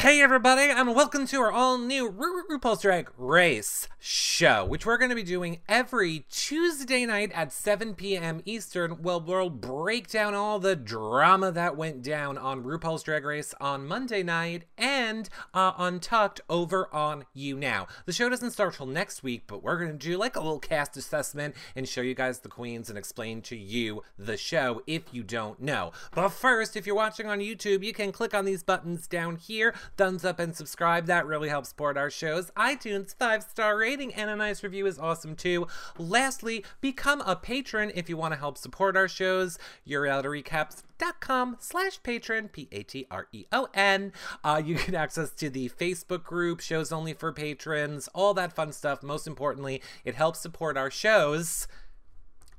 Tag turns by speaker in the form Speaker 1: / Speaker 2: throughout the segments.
Speaker 1: Hey everybody, and welcome to our all new Ru- Ru- RuPaul's Drag Race show, which we're going to be doing every Tuesday night at 7 p.m. Eastern. Well, we'll break down all the drama that went down on RuPaul's Drag Race on Monday night and uh, Untucked over on YouNow. The show doesn't start till next week, but we're going to do like a little cast assessment and show you guys the queens and explain to you the show if you don't know. But first, if you're watching on YouTube, you can click on these buttons down here thumbs up and subscribe. That really helps support our shows. iTunes, five star rating, and a nice review is awesome too. Lastly, become a patron if you want to help support our shows. YourRealityRecaps.com slash patron, P A T R E O N. Uh, you get access to the Facebook group, shows only for patrons, all that fun stuff. Most importantly, it helps support our shows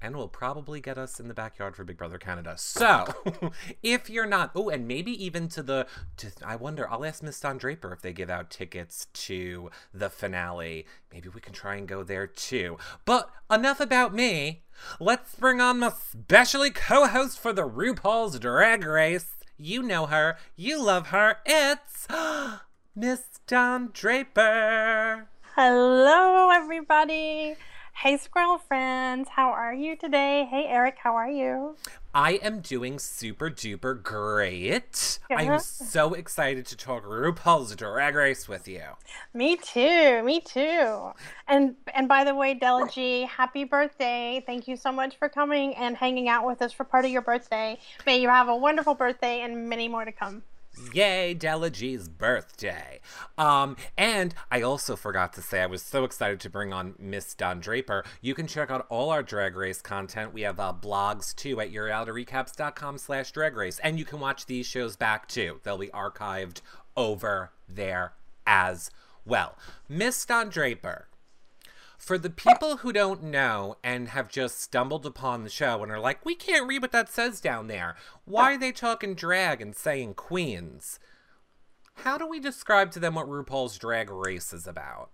Speaker 1: and will probably get us in the backyard for Big Brother Canada. So, if you're not, oh, and maybe even to the, to, I wonder, I'll ask Miss Don Draper if they give out tickets to the finale. Maybe we can try and go there too. But enough about me. Let's bring on my specially co host for the RuPaul's Drag Race. You know her, you love her. It's Miss Don Draper.
Speaker 2: Hello, everybody. Hey, squirrel friends, how are you today? Hey, Eric, how are you?
Speaker 1: I am doing super duper great. I am so excited to talk RuPaul's Drag Race with you.
Speaker 2: Me too, me too. And and by the way, Della G, happy birthday. Thank you so much for coming and hanging out with us for part of your birthday. May you have a wonderful birthday and many more to come.
Speaker 1: Yay, Della G's birthday. Um, and I also forgot to say, I was so excited to bring on Miss Don Draper. You can check out all our Drag Race content. We have uh, blogs too at yourrealityrecaps.com slash drag race. And you can watch these shows back too. They'll be archived over there as well. Miss Don Draper, for the people who don't know and have just stumbled upon the show and are like, we can't read what that says down there. Why are they talking drag and saying queens? How do we describe to them what RuPaul's Drag Race is about?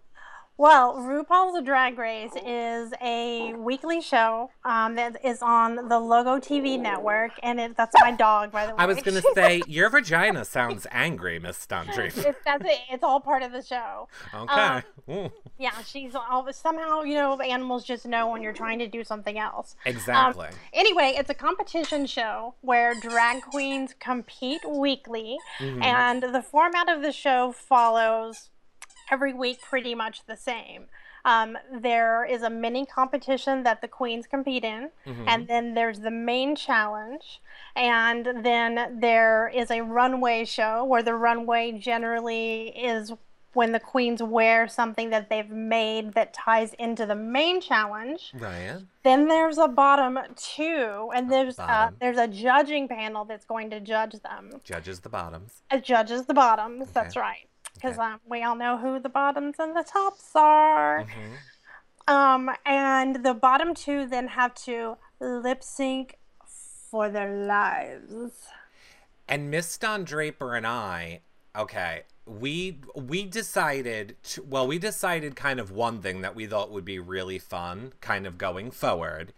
Speaker 2: Well, RuPaul's Drag Race is a weekly show um, that is on the Logo TV network, and it, that's my dog, by the way.
Speaker 1: I was gonna say your vagina sounds angry, Miss Stundry.
Speaker 2: it's, that's it. It's all part of the show.
Speaker 1: Okay.
Speaker 2: Um, yeah, she's all somehow you know animals just know when you're trying to do something else.
Speaker 1: Exactly.
Speaker 2: Um, anyway, it's a competition show where drag queens compete weekly, mm-hmm. and the format of the show follows every week pretty much the same. Um, there is a mini competition that the queens compete in, mm-hmm. and then there's the main challenge, and then there is a runway show where the runway generally is when the queens wear something that they've made that ties into the main challenge.
Speaker 1: Right.
Speaker 2: Then there's a bottom two, and there's uh, there's a judging panel that's going to judge them.
Speaker 1: Judges the bottoms.
Speaker 2: It judges the bottoms. Okay. That's right because okay. um, we all know who the bottoms and the tops are. Mm-hmm. Um, and the bottom two then have to lip sync for their lives.
Speaker 1: And Miss Don Draper and I, okay, we we decided to, well we decided kind of one thing that we thought would be really fun kind of going forward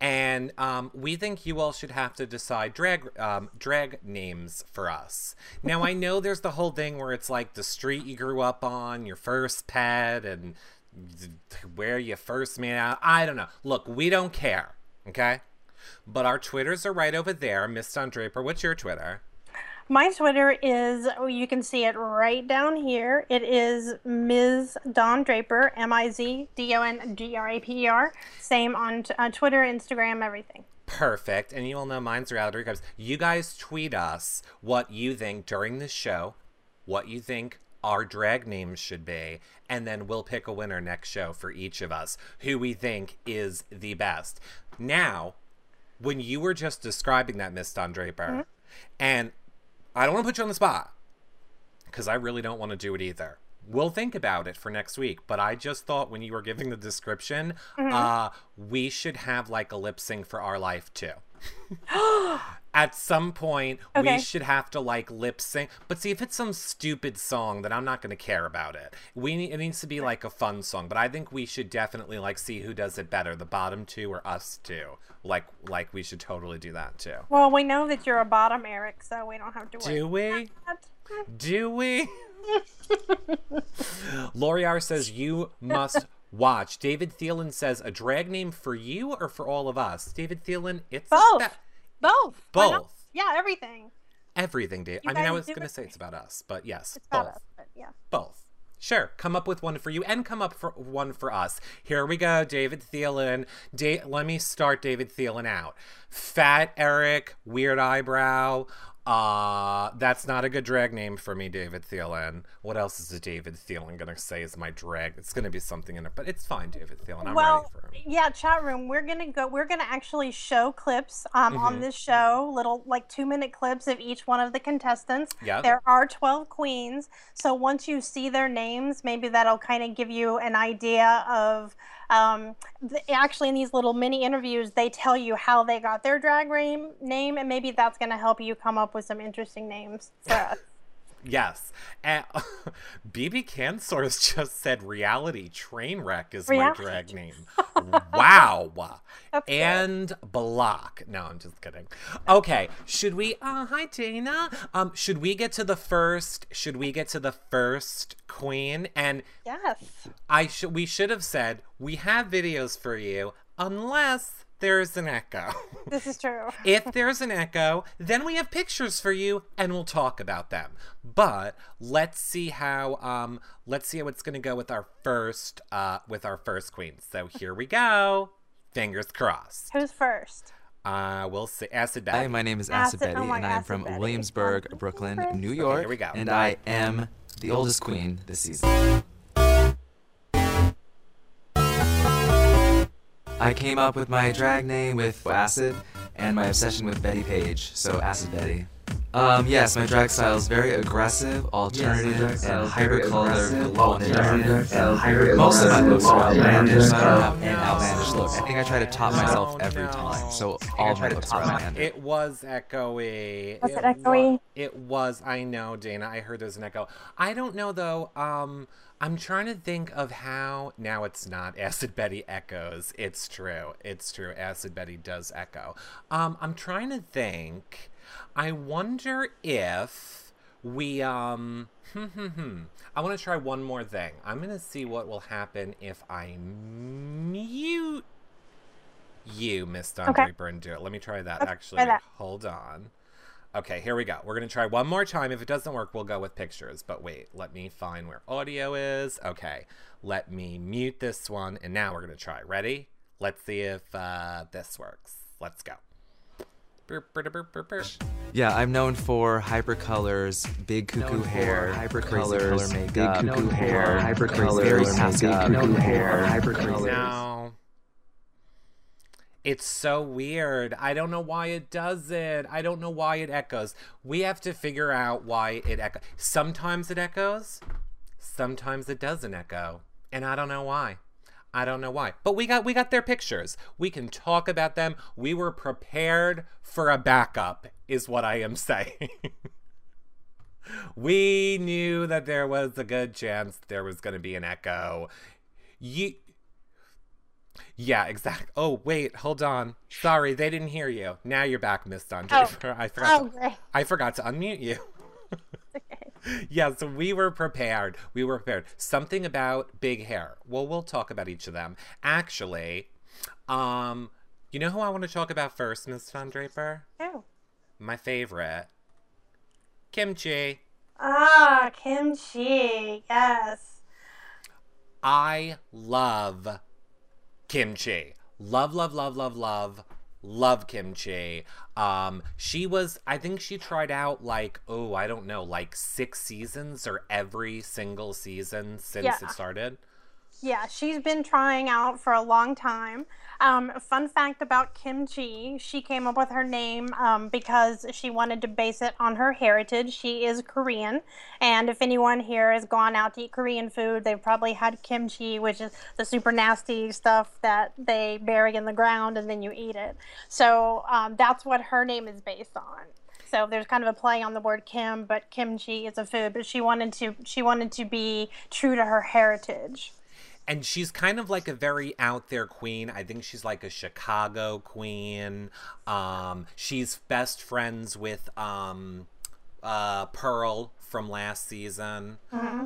Speaker 1: and um, we think you all should have to decide drag um, drag names for us. Now I know there's the whole thing where it's like the street you grew up on, your first pet, and where you first met. I don't know. Look, we don't care, okay? But our Twitters are right over there. Miss Don Draper, what's your Twitter?
Speaker 2: My Twitter is, oh, you can see it right down here. It is Ms. Don Draper, M I Z D O N D R A P E R. Same on t- uh, Twitter, Instagram, everything.
Speaker 1: Perfect. And you all know mine's reality recaps. You guys tweet us what you think during the show, what you think our drag names should be, and then we'll pick a winner next show for each of us who we think is the best. Now, when you were just describing that, Miss Don Draper, mm-hmm. and I don't want to put you on the spot because I really don't want to do it either. We'll think about it for next week, but I just thought when you were giving the description, mm-hmm. uh, we should have like a lip sync for our life too. At some point, okay. we should have to like lip sync. But see, if it's some stupid song, then I'm not going to care about it. We need, it needs to be like a fun song. But I think we should definitely like see who does it better, the bottom two or us two. Like, like we should totally do that too.
Speaker 2: Well, we know that you're a bottom, Eric, so we don't have to worry.
Speaker 1: Do we? Do we? Loriar says you must watch. David Thielen says a drag name for you or for all of us. David Thielen, it's
Speaker 2: Both.
Speaker 1: about
Speaker 2: Both.
Speaker 1: Both.
Speaker 2: Yeah, everything.
Speaker 1: Everything, Dave.
Speaker 2: You
Speaker 1: I mean, I was gonna say it's about us, but yes,
Speaker 2: It's
Speaker 1: both.
Speaker 2: us, but yeah.
Speaker 1: Both. Sure, come up with one for you and come up for one for us. Here we go, David Thielen. Da- let me start David Thielen out. Fat Eric, weird eyebrow. Uh, that's not a good drag name for me, David Thielen. What else is a David Thielen gonna say is my drag? It's gonna be something in it, but it's fine, David Thielen. I'm
Speaker 2: well,
Speaker 1: ready for him.
Speaker 2: yeah, chat room. We're gonna go. We're gonna actually show clips um,
Speaker 1: Mm-hmm.
Speaker 2: on this show, little like two minute clips of each one of the contestants.
Speaker 1: Yep.
Speaker 2: There are twelve queens, so once you see their names, maybe that'll kind of give you an idea of. Um, actually, in these little mini interviews, they tell you how they got their drag name, name, and maybe that's gonna help you come up with some interesting names for us.
Speaker 1: Yes. And BB Cansource just said reality train wreck is
Speaker 2: Reality
Speaker 1: my drag name. wow.
Speaker 2: That's good.
Speaker 1: and block. No, I'm just kidding. Okay, should we uh hi Dana. Um should we get to the first should we get to the first queen and
Speaker 2: Yes.
Speaker 1: I should we should have said we have videos for you unless there's an echo.
Speaker 2: This is true.
Speaker 1: if there's an echo, then we have pictures for you and we'll talk about them. But let's see how um let's see how it's gonna go with our first uh with our first queen. So here we go. Fingers crossed.
Speaker 2: Who's first?
Speaker 1: Uh we'll see acid
Speaker 3: Hi, my name is Asa
Speaker 2: Acid-
Speaker 3: Betty,
Speaker 2: oh
Speaker 3: and I am from
Speaker 2: Betty.
Speaker 3: Williamsburg, Brooklyn,
Speaker 2: Chris.
Speaker 3: New
Speaker 1: Okay,
Speaker 3: York.
Speaker 1: here we go.
Speaker 3: And I am the oldest queen this season. I came up with my drag name with Acid and my obsession with Bettie Page, so Acid Betty. Um, yes, my drag style is very aggressive, alternative, and hyper-colored, glow in the dark. Most of my looks are outlandish, so I don't have an outlandish look. I think I try to top myself
Speaker 1: No,
Speaker 3: every time, so all my looks are outlandish.
Speaker 1: It was echoey.
Speaker 2: Was it
Speaker 1: wa-
Speaker 2: echoey?
Speaker 1: it was. I know, Dana. I heard there's an echo. I don't know though. Um, I'm trying to think of how. Now it's not Acid Betty echoes. It's true. It's true. Acid Betty does echo. Um, I'm trying to think. I wonder if we um. I want to try one more thing. I'm gonna see what will happen if I mute you, Miss Don
Speaker 2: Okay.
Speaker 1: Draper, and do it. Let me try that.
Speaker 2: Okay,
Speaker 1: Actually,
Speaker 2: try that.
Speaker 1: hold on. Okay, here we go. We're gonna try one more time. If it doesn't work, we'll go with pictures. But wait, let me find where audio is. Okay, let me mute this one, and now we're gonna try. Ready? Let's see if uh, this works. Let's go.
Speaker 3: Yeah, I'm known for hyper colors, big cuckoo hair, hyper colors, makeup, big cuckoo hair, hyper colors, very sassy cuckoo hair, hyper colors.
Speaker 1: No. It's so weird. I don't know why it does it. I don't know why it echoes. We have to figure out why it echoes. Sometimes it echoes, sometimes it doesn't echo, and I don't know why. I don't know why. But we got we got their pictures. We can talk about them. We were prepared for a backup is what I am saying. we knew that there was a good chance there was going to be an echo. You yeah, exactly. Oh, wait, hold on. Sorry, they didn't hear you. Now you're back, Miss Don
Speaker 2: Oh.
Speaker 1: Draper. I forgot.
Speaker 2: Oh,
Speaker 1: to,
Speaker 2: great.
Speaker 1: I forgot to unmute you. yeah, so we were prepared. We were prepared. Something about big hair. Well, we'll talk about each of them. Actually, um, you know who I want to talk about first, Miss Draper?
Speaker 2: Who?
Speaker 1: My favorite, Kim Chi.
Speaker 2: Ah, Kim Chi. Yes.
Speaker 1: I love Kim Chi. Love, love, love, love, love, love Kim Chi. Um, she was, I think she tried out like, oh, I don't know, like six seasons or every single season since
Speaker 2: Yeah.
Speaker 1: it started.
Speaker 2: Yeah, she's been trying out for a long time. Um, fun fact about Kim Chi: she came up with her name um, because she wanted to base it on her heritage. She is Korean, and if anyone here has gone out to eat Korean food, they've probably had kimchi, which is the super nasty stuff that they bury in the ground and then you eat it. So um, that's what her name is based on. So there's kind of a play on the word Kim, but kimchi is a food. But she wanted to she wanted to be true to her heritage.
Speaker 1: And she's kind of like a very out there queen. I think she's like a Chicago queen. Um, she's best friends with um, uh, Pearl from last season.
Speaker 2: Mm-hmm.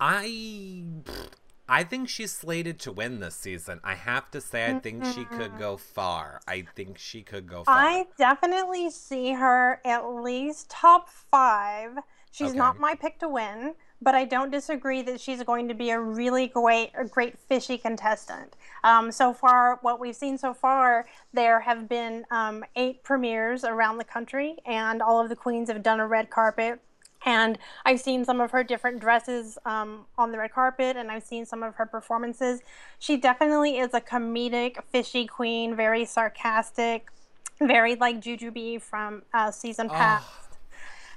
Speaker 1: I I think she's slated to win this season. I have to say I think she could go far. I think she could go far.
Speaker 2: I definitely see her at least top five. She's
Speaker 1: Okay.
Speaker 2: not my pick to win, but I don't disagree that she's going to be a really great, a great fishy contestant. Um, so far, what we've seen so far, there have been um, eight premieres around the country, and all of the queens have done a red carpet. And I've seen some of her different dresses um, on the red carpet, and I've seen some of her performances. She definitely is a comedic, fishy queen, very sarcastic, very like Jujubee from uh, season past.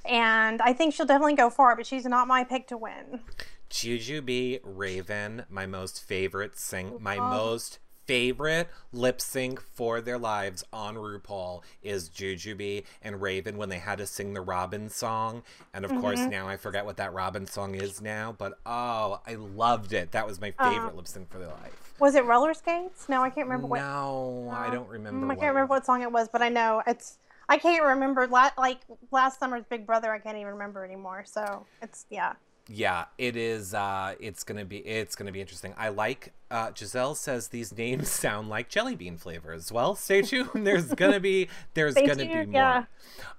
Speaker 2: And I think she'll definitely go far, but she's not my pick to win.
Speaker 1: Jujubee Raven, my most favorite sing, my
Speaker 2: Oh.
Speaker 1: most favorite lip sync for their lives on RuPaul is Jujubee and Raven when they had to sing the Robin song. And of course,
Speaker 2: Mm-hmm.
Speaker 1: now I forget what that Robin song is now, but oh, I loved it. That was my
Speaker 2: Uh,
Speaker 1: favorite lip sync for their life.
Speaker 2: Was it roller skates? No, I can't remember what.
Speaker 1: No, I don't remember.
Speaker 2: Mm, I
Speaker 1: what
Speaker 2: can't remember what song it was, but I know it's. I can't remember. La- like last summer's Big Brother, I can't even remember anymore. So it's yeah.
Speaker 1: Yeah, it is. Uh, it's gonna be. It's gonna be interesting. I like. Uh, Giselle says these names sound like jelly bean flavors. Well, stay tuned. There's gonna be. There's gonna be more.
Speaker 2: yeah.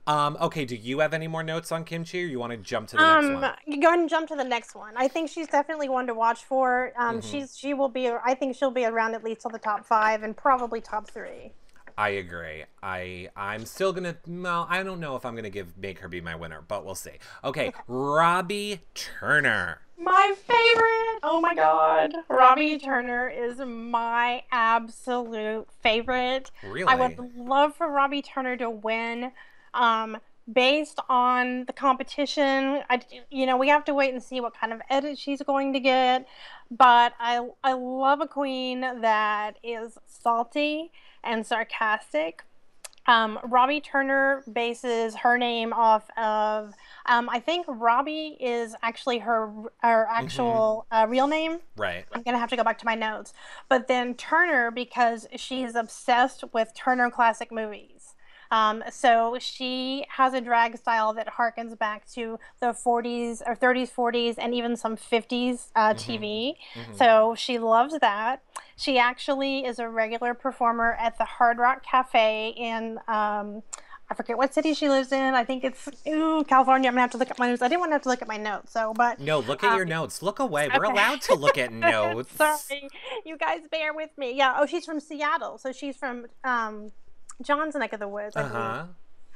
Speaker 1: Um. Okay. Do you have any more notes on Kim Chi, or you want to jump to the next
Speaker 2: Um,
Speaker 1: one?
Speaker 2: you go ahead and jump to the next one. I think she's definitely one to watch for. Um,
Speaker 1: Mm-hmm.
Speaker 2: she's she will be. I think she'll be around at least till the top five and probably top three.
Speaker 1: I agree. I I'm still gonna. Well, I don't know if I'm gonna give make her be my winner, but we'll see. Okay, Robbie Turner.
Speaker 2: My favorite. Oh my god. Robbie Turner is my absolute favorite.
Speaker 1: Really?
Speaker 2: I would love for Robbie Turner to win. Um, based on the competition, I, you know, we have to wait and see what kind of edit she's going to get. But I, I love a queen that is salty and sarcastic. Um, Robbie Turner bases her name off of, um, I think Robbie is actually her her actual uh, real name.
Speaker 1: Right.
Speaker 2: I'm gonna have to go back to my notes. But then Turner, because she's obsessed with Turner classic movies. Um, so she has a drag style that harkens back to the 40s or 30s, 40s, and even some 50s uh, TV. So she loves that. She actually is a regular performer at the Hard Rock Cafe in. Um, I forget what city she lives in. I think it's ooh, California. I'm gonna have to look at my notes. I didn't want to have to look at my notes. So, but
Speaker 1: No, look at your notes. Look away. We're
Speaker 2: Um,
Speaker 1: allowed to look at notes.
Speaker 2: Sorry, you guys bear with me. Yeah. Oh, she's from Seattle, so she's from um, John's neck of the woods.
Speaker 1: Uh-huh.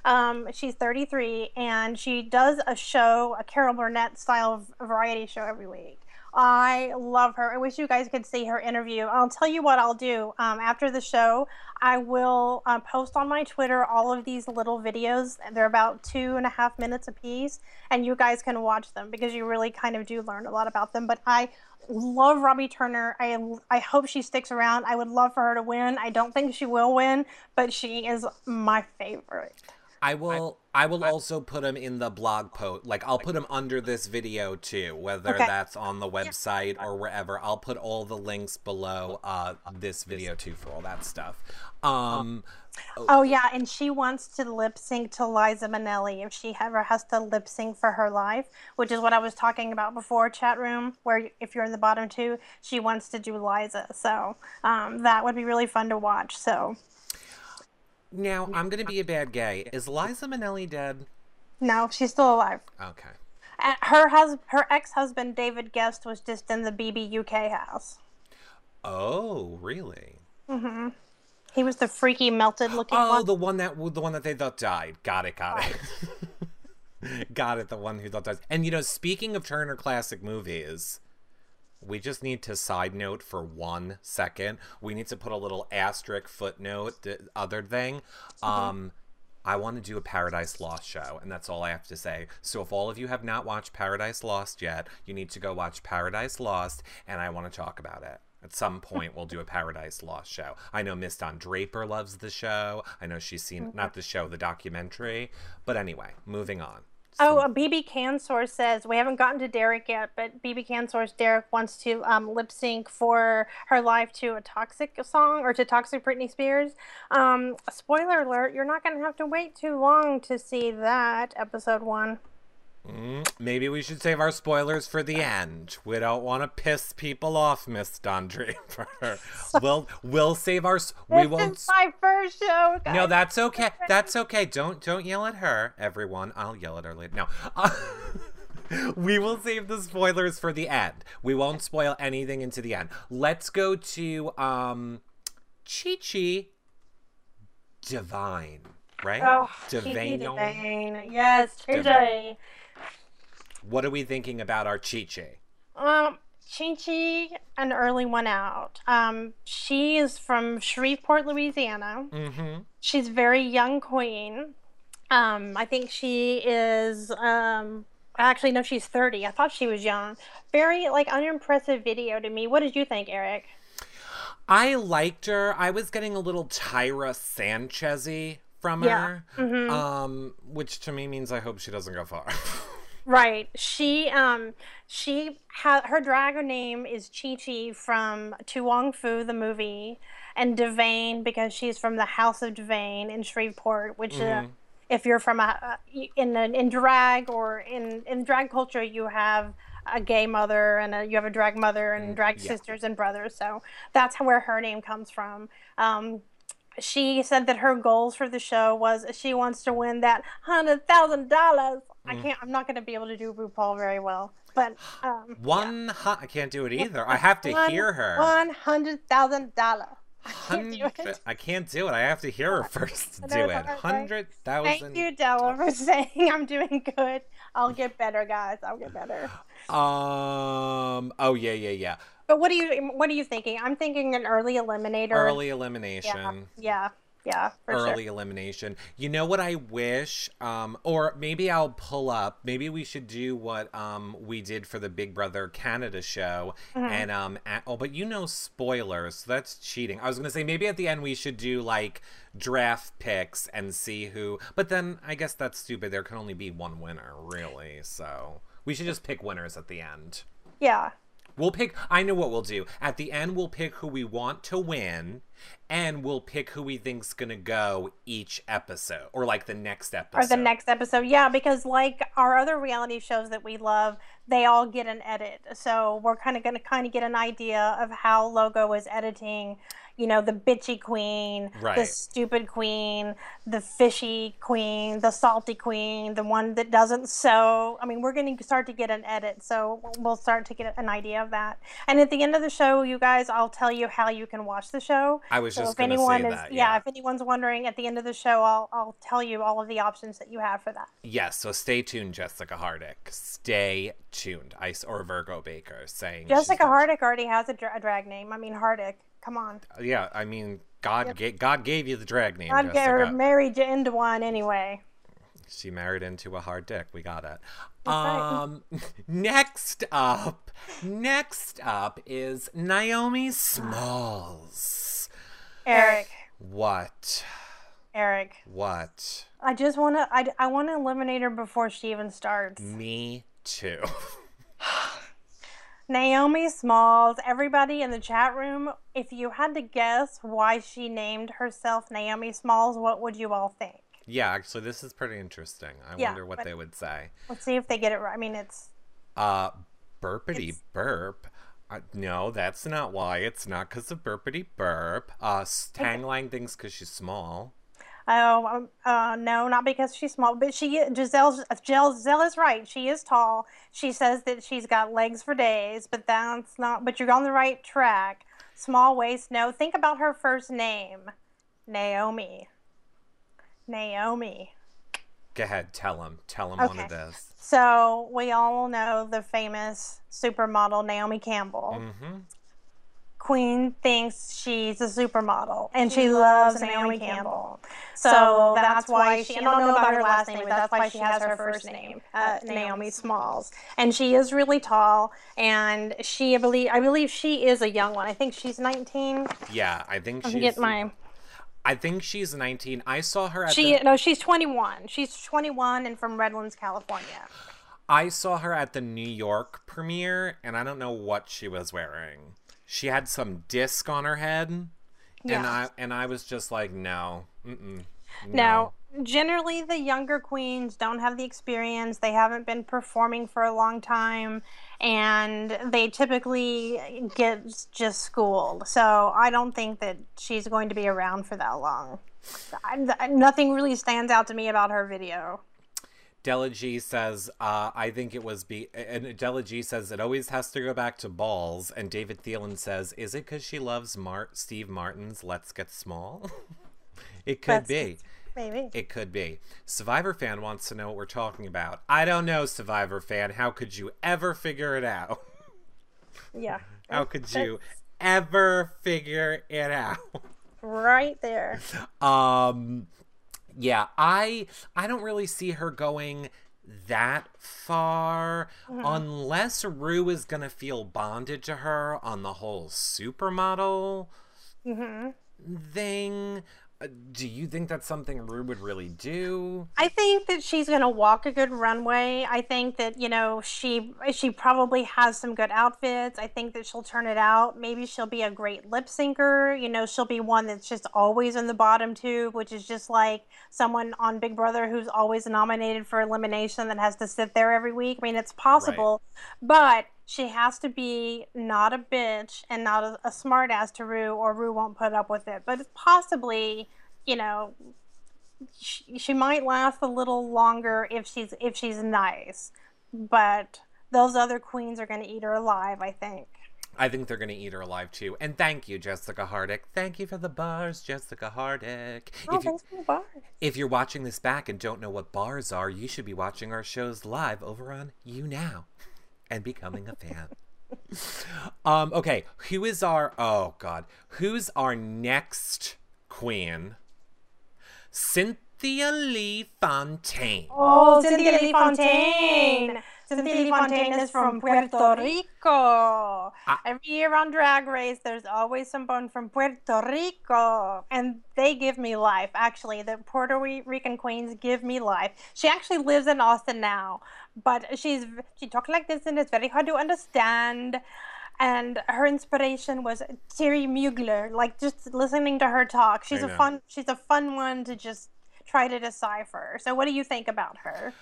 Speaker 2: Um, she's 33, and she does a show, a Carol Burnett style variety show every week. I love her. I wish you guys could see her interview. I'll tell you what I'll do. Um, after the show, I will uh, post on my Twitter all of these little videos. They're about two and a half minutes apiece, and you guys can watch them because you really kind of do learn a lot about them. But I love Robbie Turner. I I hope she sticks around. I would love for her to win. I don't think she will win, but she is my favorite.
Speaker 1: I will. I, will also put them in the blog post. Like I'll put them under this video too, whether
Speaker 2: Okay.
Speaker 1: that's on the website or wherever. I'll put all the links below uh, this video too for all that stuff. Um,
Speaker 2: Oh yeah, and she wants to lip sync to Liza Minnelli if she ever has to lip sync for her life, which is what I was talking about before chat room. Where if you're in the bottom two, she wants to do Liza, so um, that would be really fun to watch. So
Speaker 1: now I'm gonna be a bad gay. Is Liza Minnelli dead?
Speaker 2: no, she's still alive.
Speaker 1: Okay.
Speaker 2: Uh, Her hus- her ex husband David Gest was just in the BB UK house.
Speaker 1: Oh, really? Mm-hmm.
Speaker 2: He was the freaky melted looking
Speaker 1: Oh,
Speaker 2: one.
Speaker 1: the one that the one that they thought died. Got it. Got it. got it. The one who thought died. And you know, speaking of Turner Classic Movies, we just need to side note for one second. We need to put a little asterisk footnote, the other thing. Um, I want to do a Paradise Lost show, and that's all I have to say. So if all of you have not watched Paradise Lost yet, you need to go watch Paradise Lost, and I want to talk about it. At some point, we'll do a Paradise Lost show. I know Miss Don Draper loves the show. I know she's seen, not the show, the documentary. But anyway, moving on.
Speaker 2: Oh, BB Can Source says we haven't gotten to Derrick yet, but BB Can Source Derrick wants to um, lip sync for her live to a Toxic song or to Toxic Britney Spears. Um, spoiler alert: you're not going to have to wait too long to see that episode one.
Speaker 1: Mm, maybe we should save our spoilers for the end. We don't want to piss people off, Miss Don Draper. we'll we'll save our. We
Speaker 2: this
Speaker 1: won't.
Speaker 2: is my first show. Guys.
Speaker 1: No, that's okay. That's okay. Don't don't yell at her, everyone. I'll yell at her later. No. Uh, we will save the spoilers for the end. We won't spoil anything into the end. Let's go to um Chi Chi Divine, right?
Speaker 2: Oh,
Speaker 1: Divine.
Speaker 2: Divine. Yes,
Speaker 1: Divine. What are we thinking about our Chi Chi?
Speaker 2: Um, Chi Chi, an early one out. Um, she is from Shreveport, Louisiana.
Speaker 1: Mm-hmm.
Speaker 2: She's a very young queen. Um, I think she is. Um, actually, no, she's thirty. I thought she was young. Very like unimpressive video to me. What did you think, Eric?
Speaker 1: I liked her. I was getting a little Tyra Sanchez-y from
Speaker 2: Yeah.
Speaker 1: her.
Speaker 2: Mhm.
Speaker 1: Um, which to me means I hope she doesn't go far.
Speaker 2: Right. She um she ha- her dragon name is Chi Chi from To Wong Foo the movie and DeVayne because she's from the House of DeVayne in Shreveport, which uh, if you're from a in a, in drag or in in drag culture you have a gay mother and a, you have a drag mother and drag
Speaker 1: yeah.
Speaker 2: sisters and brothers. So that's where her name comes from. Um, she said that her goals for the show was she wants to win that hundred thousand dollars. I
Speaker 1: Mm.
Speaker 2: can't. I'm not going to be able to do RuPaul very well, but um,
Speaker 1: One, hu- I can't do it either. I have to
Speaker 2: one-
Speaker 1: hear her.
Speaker 2: One hundred thousand dollar. I can't do it.
Speaker 1: I can't do it. I have to hear her first
Speaker 2: I
Speaker 1: do it. Hundred thousand.
Speaker 2: Thank you, Della, for saying I'm doing good. I'll get better, guys. I'll get better.
Speaker 1: Um. Oh yeah, yeah, yeah.
Speaker 2: But what are you? What are you thinking? I'm thinking an early eliminator.
Speaker 1: Early elimination.
Speaker 2: Yeah. Yeah. Yeah.
Speaker 1: Early
Speaker 2: sure.
Speaker 1: elimination. You know what I wish? Um, or maybe I'll pull up. Maybe we should do what um we did for the Big Brother Canada show.
Speaker 2: Mm-hmm.
Speaker 1: And um, a- oh, but you know spoilers. So that's cheating. I was gonna say maybe at the end we should do like draft picks and see who. But then I guess that's stupid. There can only be one winner, really. So we should just pick winners at the end.
Speaker 2: Yeah.
Speaker 1: We'll pick. I know what we'll do. At the end, we'll pick who we want to win, and we'll pick who we think's gonna go each episode, or like the next episode.
Speaker 2: Or the next episode. Yeah, because like our other reality shows that we love, they all get an edit. So we're kind of going to kind of get an idea of how Logo is editing, you know, the bitchy queen, the stupid queen, the fishy queen, the salty queen, the one that doesn't sew. I mean, we're going to start to get an edit. So we'll start to get an idea of that. And at the end of the show, you guys, I'll tell you how you can watch the show.
Speaker 1: I was
Speaker 2: So
Speaker 1: just
Speaker 2: if anyone
Speaker 1: say
Speaker 2: is,
Speaker 1: that.
Speaker 2: yeah,
Speaker 1: Yeah.
Speaker 2: if anyone's wondering at the end of the show, I'll I'll tell you all of the options that you have for that.
Speaker 1: Yes. So stay tuned, Jessica Hardick. Stay tuned. Ice or Virgo Baker saying
Speaker 2: Jessica Hardick already has a, dra- a drag name. I mean Hardick. Come on,
Speaker 1: Yeah. I mean, God, ga- God gave you the drag name,
Speaker 2: get her
Speaker 1: Jessica.
Speaker 2: married into one anyway.
Speaker 1: She married into a hard dick. We got it. Um, next up, next up is Naomi Smalls.
Speaker 2: Eric,
Speaker 1: What?
Speaker 2: Eric,
Speaker 1: What?
Speaker 2: I just want to. I, I want to eliminate her before she even starts.
Speaker 1: Me too.
Speaker 2: Naomi Smalls. Everybody in the chat room, if you had to guess why she named herself Naomi Smalls, what would you all think?
Speaker 1: yeah, actually, this is pretty interesting. I
Speaker 2: Yeah,
Speaker 1: wonder what they would say.
Speaker 2: Let's see if they get it right. I mean, it's
Speaker 1: Uh, burpity burp. Uh, no, that's not why. It's not because of burpity burp. Uh, Tangline thinks because she's small.
Speaker 2: Oh, um, uh, no, not because she's small, but she Giselle Giselle is right. She is tall. She says that she's got legs for days, but that's not. But you're on the right track. Small waist. No, think about her first name, Naomi. Naomi.
Speaker 1: Go ahead, tell him. Tell him what
Speaker 2: Okay.
Speaker 1: it is.
Speaker 2: So we all know the famous supermodel Naomi Campbell.
Speaker 1: Mm-hmm.
Speaker 2: Queen thinks she's a supermodel and she loves Naomi Campbell. So that's why she, I don't know about her last name, but that's why she has her first name, uh, Naomi Smalls. And she is really tall and she, I believe, I believe she is a young one. I think she's 19.
Speaker 1: Yeah, I think
Speaker 2: Let
Speaker 1: she's.
Speaker 2: me get my,
Speaker 1: I think she's 19. I saw her at
Speaker 2: she,
Speaker 1: the.
Speaker 2: no, she's 21. She's 21 and from Redlands, California.
Speaker 1: I saw her at the New York premiere, and I don't know what she was wearing. She had some disc on her head,
Speaker 2: Yeah.
Speaker 1: and I and I was just like, no, mm-mm,
Speaker 2: Now, generally the younger queens don't have the experience they haven't been performing for a long time and they typically get just schooled so i don't think that she's going to be around for that long I, nothing really stands out to me about her video
Speaker 1: Della G says, uh, I think it was be and Della G says it always has to go back to balls. And David Thielen says, Is it because she loves Mart Steve Martin's Let's Get Small? it could
Speaker 2: That's-
Speaker 1: be.
Speaker 2: Maybe
Speaker 1: It could be. Survivor fan wants to know what we're talking about. I don't know, Survivor fan. How could you ever figure it out?
Speaker 2: yeah
Speaker 1: How could you ever figure it out?
Speaker 2: right there
Speaker 1: Um yeah, I I don't really see her going that far unless Ru is going to feel bonded to her on the whole supermodel thing. Uh, Do you think that's something Ru would really do?
Speaker 2: I think that she's going to walk a good runway. I think that you know she she probably has some good outfits. I think that she'll turn it out. Maybe she'll be a great lip syncer. You know, she'll be one that's just always in the bottom tube, which is just like someone on Big Brother who's always nominated for elimination that has to sit there every week. I mean, it's possible, but she has to be not a bitch and not a, a smart ass to Ru, or Ru won't put up with it. But possibly, you know, she, she might last a little longer if she's if she's nice, but those other queens are going to eat her alive. I think.
Speaker 1: I think they're going to eat her alive too. And thank you, Jessica Hardick. Thank you for the bars, Jessica Hardick.
Speaker 2: Oh,
Speaker 1: if, you,
Speaker 2: for the bar.
Speaker 1: if you're watching this back and don't know what bars are, you should be watching our shows live over on YouNow and becoming a fan. um, okay, who is our oh god, who's our next queen? Cynthia Lee Fontaine.
Speaker 2: Oh, Cynthia Lee Fontaine. Cynthia Fontaine is from Puerto Rico. Ah. Every year on Drag Race, there's always someone from Puerto Rico, and they give me life. Actually, the Puerto Rican queens give me life. She actually lives in Austin now, but she's she talks like this, and it's very hard to understand. And her inspiration was Thierry Mugler. Like just listening to her talk, she's a fun she's a fun one to just try to decipher. So, what do you think about her?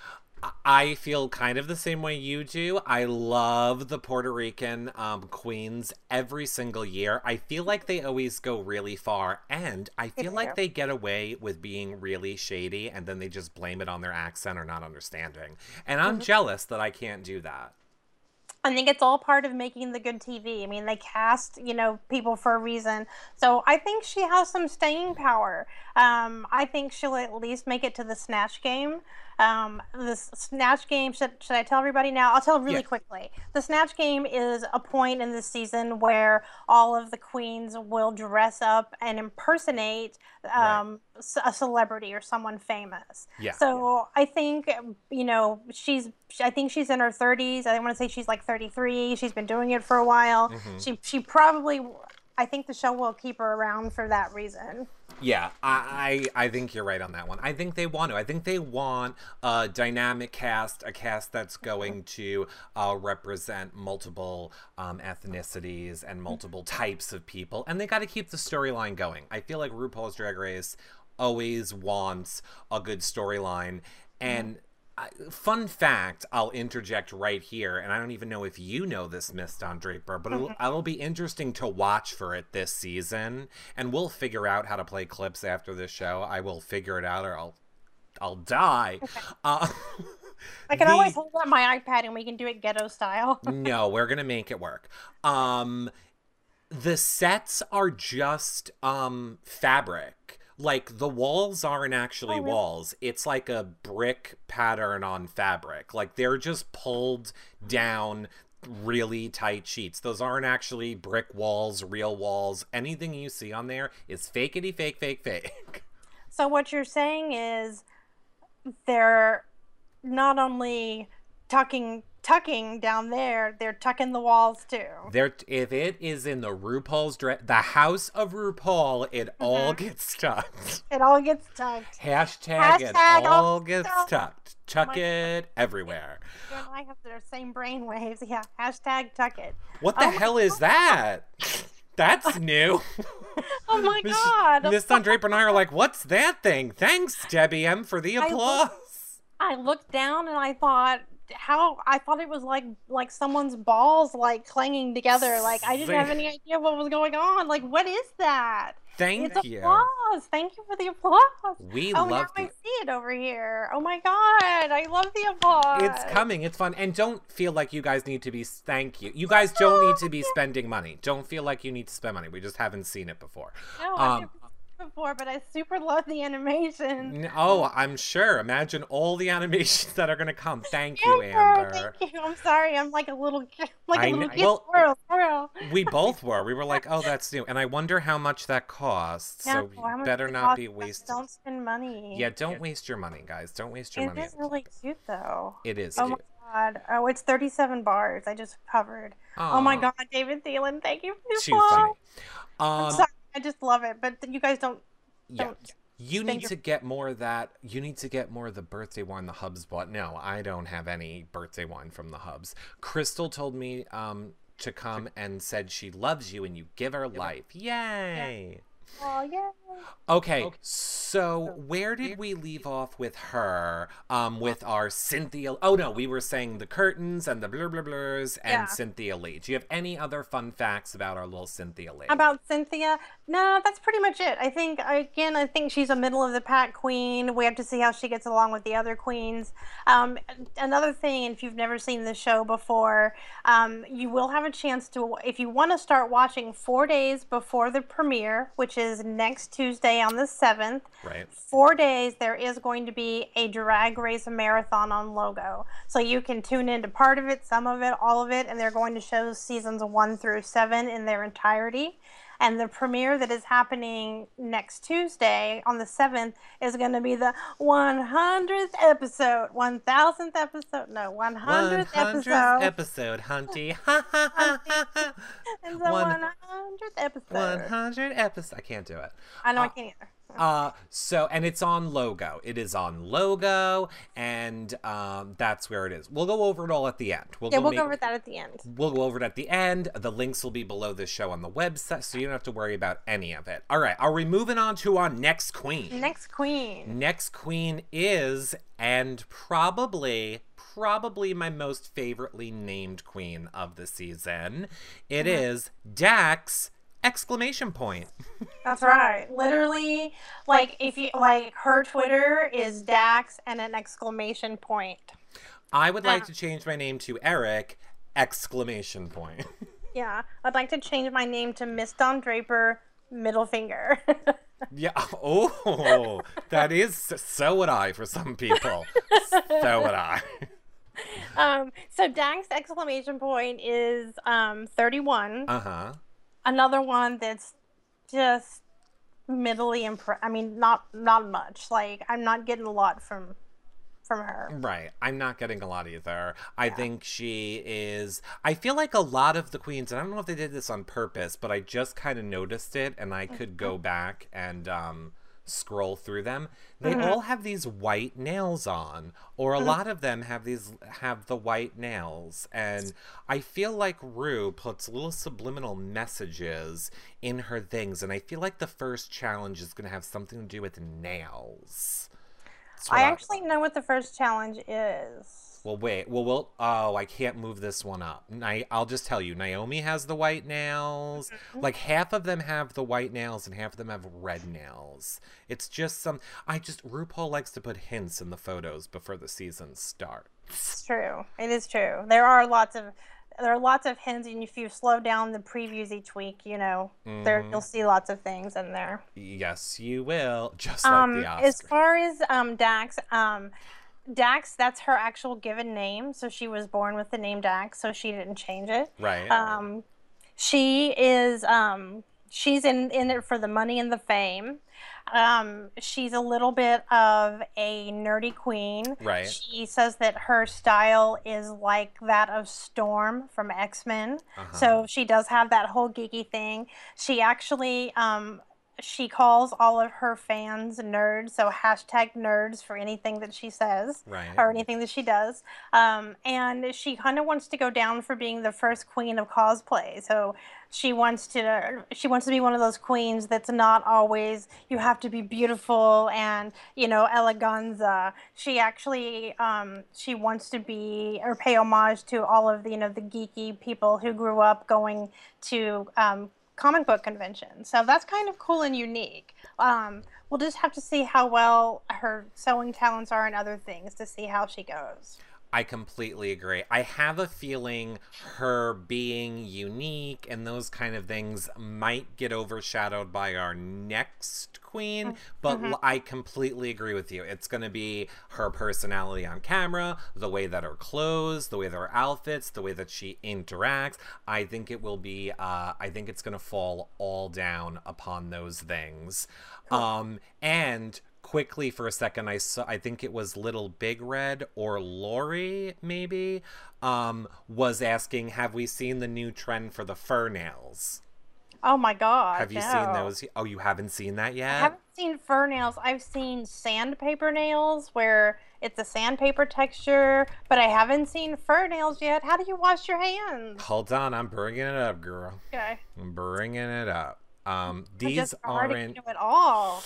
Speaker 1: I feel kind of the same way you do. I love the Puerto Rican um, queens every single year. I feel like they always go really far, and I feel like they get away with being really shady, and then they just blame it on their accent or not understanding. And I'm jealous that I can't do that.
Speaker 2: I think it's all part of making the good TV. I mean, they cast, you know, people for a reason. So I think she has some staying power. Um, I think she'll at least make it to the Snatch game. Um, the Snatch game, should, should I tell everybody now? I'll tell really
Speaker 1: Yeah.
Speaker 2: quickly. The Snatch game is a point in the season where all of the queens will dress up and impersonate um, a celebrity or someone famous.
Speaker 1: Yeah.
Speaker 2: So I think you know she's. I think she's in her 30s. I want to say she's like 33. She's been doing it for a while. She she probably. I think the show will keep her around for that reason.
Speaker 1: Yeah, I, I I think you're right on that one. I think they want to. I think they want a dynamic cast, a cast that's going to uh, represent multiple um, ethnicities and multiple types of people, and they got to keep the storyline going. I feel like RuPaul's Drag Race always wants a good storyline, and. Fun fact, I'll interject right here, and I don't even know if you know this, Miss Don Draper, but it'll, it'll be interesting to watch for it this season, and we'll figure out how to play clips after this show. I will figure it out, or I'll, I'll die. Uh,
Speaker 2: I can
Speaker 1: The-
Speaker 2: always hold up my iPad and we can do it ghetto style.
Speaker 1: no, we're gonna make it work. Um, the sets are just um fabric. Like the walls aren't actually
Speaker 2: Oh, really?
Speaker 1: walls. It's like a brick pattern on fabric. Like they're just pulled down really tight sheets. Those aren't actually brick walls, real walls. Anything you see on there is fakeity fake fake fake.
Speaker 2: So what you're saying is they're not only tucking tucking down there, they're tucking the walls too.
Speaker 1: There, if it is in the RuPaul's dress, the house of RuPaul, it all
Speaker 2: Mm-hmm.
Speaker 1: gets tucked.
Speaker 2: It all gets tucked.
Speaker 1: Hashtag, it
Speaker 2: Hashtag
Speaker 1: all
Speaker 2: all
Speaker 1: gets
Speaker 2: tucked.
Speaker 1: tucked. Chuck
Speaker 2: my
Speaker 1: it everywhere.
Speaker 2: You and I have the same brain waves. Yeah. Hashtag tuck it.
Speaker 1: What the
Speaker 2: Oh
Speaker 1: hell is that? That's new.
Speaker 2: Oh my god!
Speaker 1: Miss Draper and I are like, what's that thing? Thanks, Debbie M, for the applause.
Speaker 2: I looked down and I thought how I thought it was like like someone's balls like clanging together. Like I didn't have any idea what was going on. Like what is that?
Speaker 1: Thank
Speaker 2: it's
Speaker 1: you.
Speaker 2: applause. Thank you for the applause.
Speaker 1: We
Speaker 2: oh, now
Speaker 1: love
Speaker 2: I see it over here. Oh my god, I love the applause.
Speaker 1: It's coming. It's fun. And don't feel like you guys need to be thank you. You guys don't need to be spending money. Don't feel like you need to spend money. We just haven't seen it before.
Speaker 2: No,
Speaker 1: Um,
Speaker 2: never seen it before, but I super love the animation.
Speaker 1: Oh, I'm sure. Imagine all the animations that are going to come. Thank you,
Speaker 2: Amber,
Speaker 1: Amber.
Speaker 2: Thank you. I'm sorry. I'm like a little like
Speaker 1: I
Speaker 2: a little kid
Speaker 1: well-
Speaker 2: squirrel. squirrel.
Speaker 1: We both were. We were like, oh, that's new. And I wonder how much that costs.
Speaker 2: No,
Speaker 1: so you better not be wasting.
Speaker 2: Don't spend money.
Speaker 1: Yeah, don't waste your money, guys. Don't waste your
Speaker 2: It
Speaker 1: money.
Speaker 2: It is really cute though.
Speaker 1: It is
Speaker 2: Oh
Speaker 1: cute.
Speaker 2: my god. Oh, it's 37 bars. I just covered. Oh my god, David Thielen, thank you for the
Speaker 1: Too
Speaker 2: applause.
Speaker 1: funny.
Speaker 2: I'm
Speaker 1: Um,
Speaker 2: sorry. I just love it, but you guys don't.
Speaker 1: yeah.
Speaker 2: don't-
Speaker 1: You need
Speaker 2: you.
Speaker 1: to get more of that. You need to get more of the birthday wine the Hubs bought. No, I don't have any birthday wine from the Hubs. Crystal told me um, to come and said she loves you and you give her life. Yay!
Speaker 2: Oh yeah.
Speaker 1: Okay, so where did we leave off with her? Um, with our Cynthia. Oh no, we were saying the curtains and the blur blur blurs and
Speaker 2: Yeah.
Speaker 1: Cynthia Lee. Do you have any other fun facts about our little Cynthia Lee?
Speaker 2: About Cynthia, no, that's pretty much it. I think again, I think she's a middle of the pack queen. We have to see how she gets along with the other queens. Um, another thing, if you've never seen the show before, um, you will have a chance to, if you want to start watching four days before the premiere, which is next Tuesday on the seventh.
Speaker 1: right.
Speaker 2: four days there is going to be a drag race marathon on logo so you can tune into part of it some of it all of it and they're going to show seasons one through seven in their entirety and the premiere that is happening next tuesday on the 7th is going to be the 100th episode 1000th episode no 100th,
Speaker 1: 100th
Speaker 2: episode
Speaker 1: episode, Hunty. Ha ha ha ha
Speaker 2: it's the 100th episode
Speaker 1: 100 episodes. I can't do it.
Speaker 2: i know i
Speaker 1: uh,
Speaker 2: can't either
Speaker 1: Uh, so and it's on logo. It is on logo, and um, that's where it is. We'll go over it all at the end. We'll
Speaker 2: yeah
Speaker 1: go
Speaker 2: we'll
Speaker 1: make-
Speaker 2: go over that at the end
Speaker 1: We'll go over it at the end. The links will be below this show on the website, so you don't have to worry about any of it. All right, are we moving on to our next queen?
Speaker 2: next queen
Speaker 1: Next queen is, and probably, probably my most favoritely named queen of the season. It is Dax! Exclamation point.
Speaker 2: That's right. Literally, like if you like her Twitter is Dax and an exclamation point.
Speaker 1: I would like to change my name to Eric! Exclamation point.
Speaker 2: Yeah, I'd like to change my name to Miss Don Draper middle finger.
Speaker 1: Yeah. Oh, that is so would I for some people. So would I.
Speaker 2: um, so Dax exclamation point is um 31.
Speaker 1: Uh huh.
Speaker 2: Another one that's just middly impre- I mean, not not much. Like I'm not getting a lot from from her.
Speaker 1: Right. I'm not getting a lot either. I think she is. I feel like a lot of the queens, and I don't know if they did this on purpose, but I just kind of noticed it, and I could go back and um, scroll through them. They mm-hmm. all have these white nails on, or a mm-hmm. lot of them have these have the white nails, and I feel like Ru puts little subliminal messages in her things, and I feel like the first challenge is going to have something to do with nails. What
Speaker 2: I actually know what the first challenge is.
Speaker 1: Well, wait. Well, we'll. Oh, I can't move this one up. I, I'll just tell you. Naomi has the white nails. Like half of them have the white nails, and half of them have red nails. It's just some. I just RuPaul likes to put hints in the photos before the season starts.
Speaker 2: It's true. It is true. There are lots of there are lots of hints, and if you slow down the previews each week, you know, there
Speaker 1: Mm-hmm.
Speaker 2: you'll see lots of things in there.
Speaker 1: Yes, you will. Just like
Speaker 2: Um,
Speaker 1: the
Speaker 2: as far as um Dax, um, Dax, that's her actual given name, so she was born with the name Dax, so she didn't change it.
Speaker 1: right.
Speaker 2: Um, she is um, she's in in it for the money and the fame. Um, she's a little bit of a nerdy queen.
Speaker 1: Right.
Speaker 2: She says that her style is like that of Storm from X Men.
Speaker 1: Uh-huh.
Speaker 2: So she does have that whole geeky thing. She actually um, she calls all of her fans nerds, so hashtag nerds for anything that she says
Speaker 1: Right.
Speaker 2: or anything that she does. Um, and she kind of wants to go down for being the first queen of cosplay. So she wants to she wants to be one of those queens that's not always you have to be beautiful and you know eleganza. She actually um, she wants to be or pay homage to all of the you know the geeky people who grew up going to um, comic book convention. So that's kind of cool and unique. Um, we'll just have to see how well her sewing talents are and other things to see how she goes.
Speaker 1: I completely agree. I have a feeling her being unique and those kind of things might get overshadowed by our next queen, but I completely agree with you. It's going to be her personality on camera, the way that her clothes, the way that her outfits, the way that she interacts. I think it will be, uh, I think it's going to fall all down upon those things. Um, and quickly for a second i saw i think it was little big red or lori maybe um was asking have we seen the new trend for the fur nails
Speaker 2: Oh my god!
Speaker 1: have you
Speaker 2: no.
Speaker 1: seen those oh you haven't seen that yet?
Speaker 2: I haven't seen fur nails. I've seen sandpaper nails where it's a sandpaper texture, but I haven't seen fur nails yet. How do you wash your hands?
Speaker 1: hold on i'm bringing it up girl
Speaker 2: Okay.
Speaker 1: i'm bringing it up um
Speaker 2: I
Speaker 1: these aren't
Speaker 2: it all.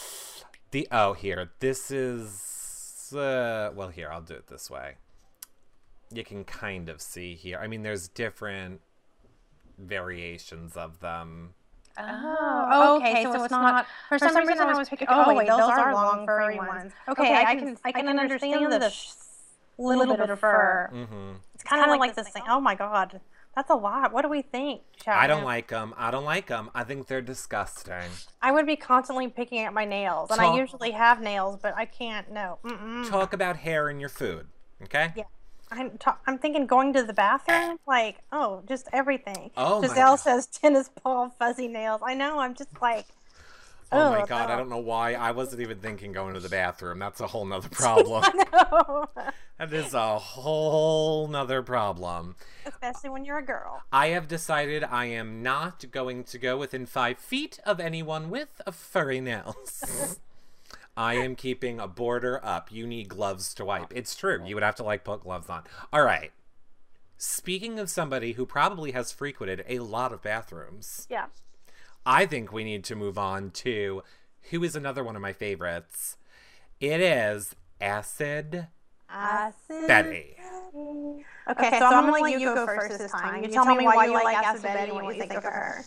Speaker 1: The oh here this is uh well here i'll do it this way you can kind of see here i mean there's different variations of them
Speaker 2: Oh, okay. So, it's not. For some, reason, I was picking. Oh, wait, those are long furry ones. Okay, I can. I can understand the sh- little bit of fur.
Speaker 1: mm-hmm
Speaker 2: It's kind of like the same. Oh my god, that's a lot. What do we think?
Speaker 1: I don't like them. I don't like them. I think they're disgusting.
Speaker 2: I would be constantly picking at my nails, and I usually have nails, but I can't. No. Mm-mm.
Speaker 1: Talk about hair in your food, okay?
Speaker 2: Yeah. I'm ta- I'm thinking going to the bathroom, like oh, just everything.
Speaker 1: Oh my
Speaker 2: Giselle says tennis ball fuzzy nails. I know. I'm just like.
Speaker 1: Oh my
Speaker 2: Ugh,
Speaker 1: god, I don't know why. I wasn't even thinking going to the bathroom. That's a whole nother problem. That is a whole nother problem.
Speaker 2: Especially when you're a girl.
Speaker 1: I have decided I am not going to go within five feet of anyone with a furry nails. I am keeping a border up. You need gloves to wipe. It's true. You would have to like put gloves on. All right. Speaking of somebody who probably has frequented a lot of bathrooms,
Speaker 2: Yeah.
Speaker 1: I think we need to move on to who is another one of my favorites. It is Acid
Speaker 2: Acid.
Speaker 1: Betty.
Speaker 2: Okay, so, I'm gonna let you go first this time. You tell me why you like Acid Betty and what you think of her.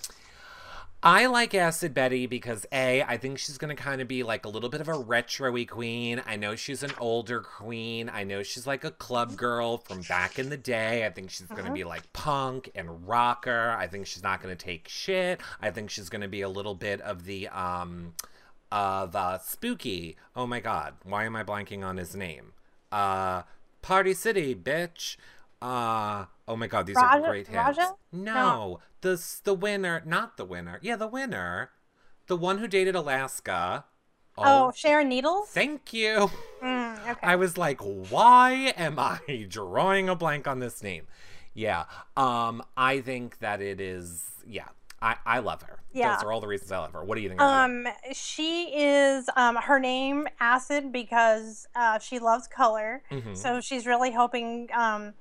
Speaker 1: I like Acid Betty because A, I think she's gonna kind of be like a little bit of a retro-y queen. I know she's an older queen. I know she's like a club girl from back in the day. I think she's gonna be like punk and rocker. I think she's not gonna take shit. I think she's gonna be a little bit of the um uh the spooky. Oh my god, why am I blanking on his name? Uh Party City, bitch. Uh oh my god, these are
Speaker 2: Raja-
Speaker 1: great hits.
Speaker 2: Raja?
Speaker 1: No, the the winner, not the winner. Yeah, the winner, the one who dated Alaska.
Speaker 2: Oh, Sharon Needles.
Speaker 1: thank you.
Speaker 2: Mm, okay.
Speaker 1: I was like, why am I drawing a blank on this name? Yeah. Um, I think that it is. Yeah, I I love her.
Speaker 2: Yeah.
Speaker 1: Those are all the reasons I love her. What do you think? of her?
Speaker 2: Um, she is um her name Acid because uh, she loves color.
Speaker 1: Mhm.
Speaker 2: So she's really hoping um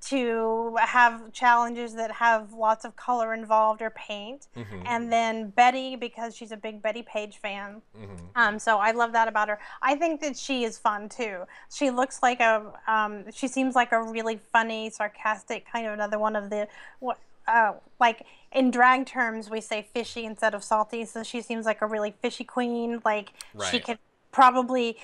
Speaker 2: to have challenges that have lots of color involved or paint.
Speaker 1: Mhm.
Speaker 2: And then Betty because she's a big Bettie Page fan.
Speaker 1: Mhm.
Speaker 2: Um, so I love that about her. I think that she is fun too. She looks like a, um, she seems like a really funny, sarcastic kind of another one of the, what, uh, like in drag terms we say fishy instead of salty. So she seems like a really fishy queen. Like she could probably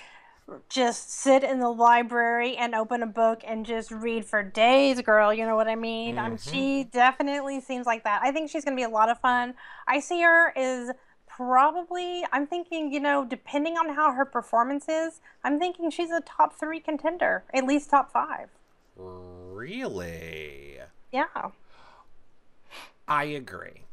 Speaker 2: just sit in the library and open a book and just read for days, girl. You know what I mean? Um,
Speaker 1: Mhm.
Speaker 2: she definitely seems like that. I think she's going to be a lot of fun. I see her as probably, I'm thinking, you know, depending on how her performance is, I'm thinking she's a top three contender, at least top five.
Speaker 1: Really?
Speaker 2: Yeah.
Speaker 1: I agree.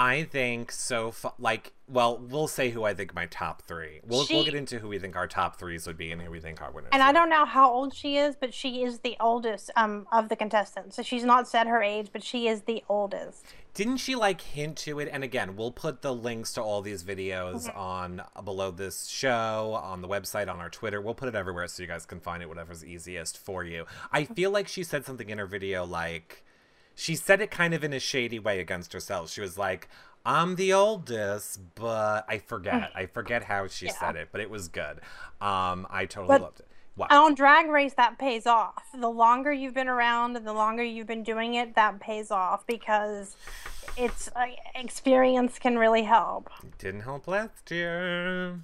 Speaker 1: I think so. Fu- like, well, we'll say who I think my top three. We'll we'll get into who we think our top threes would be and who we think our winners.
Speaker 2: And I don't know how old she is, but she is the oldest um, of the contestants. So she's not said her age, but she is the oldest.
Speaker 1: Didn't she like hint to it? And again, we'll put the links to all these videos
Speaker 2: Mm-hmm.
Speaker 1: on uh, below this show, on the website, on our Twitter. We'll put it everywhere so you guys can find it, whatever's easiest for you. I feel like she said something in her video like she said it kind of in a shady way against herself. She was like, I'm the oldest, but I forget. I forget how she
Speaker 2: Yeah.
Speaker 1: said it, but it was good. Um, I totally
Speaker 2: But-
Speaker 1: loved it. Wow.
Speaker 2: On Drag Race, that pays off. The longer you've been around and the longer you've been doing it, that pays off because it's uh, experience can really help.
Speaker 1: It Didn't help last year.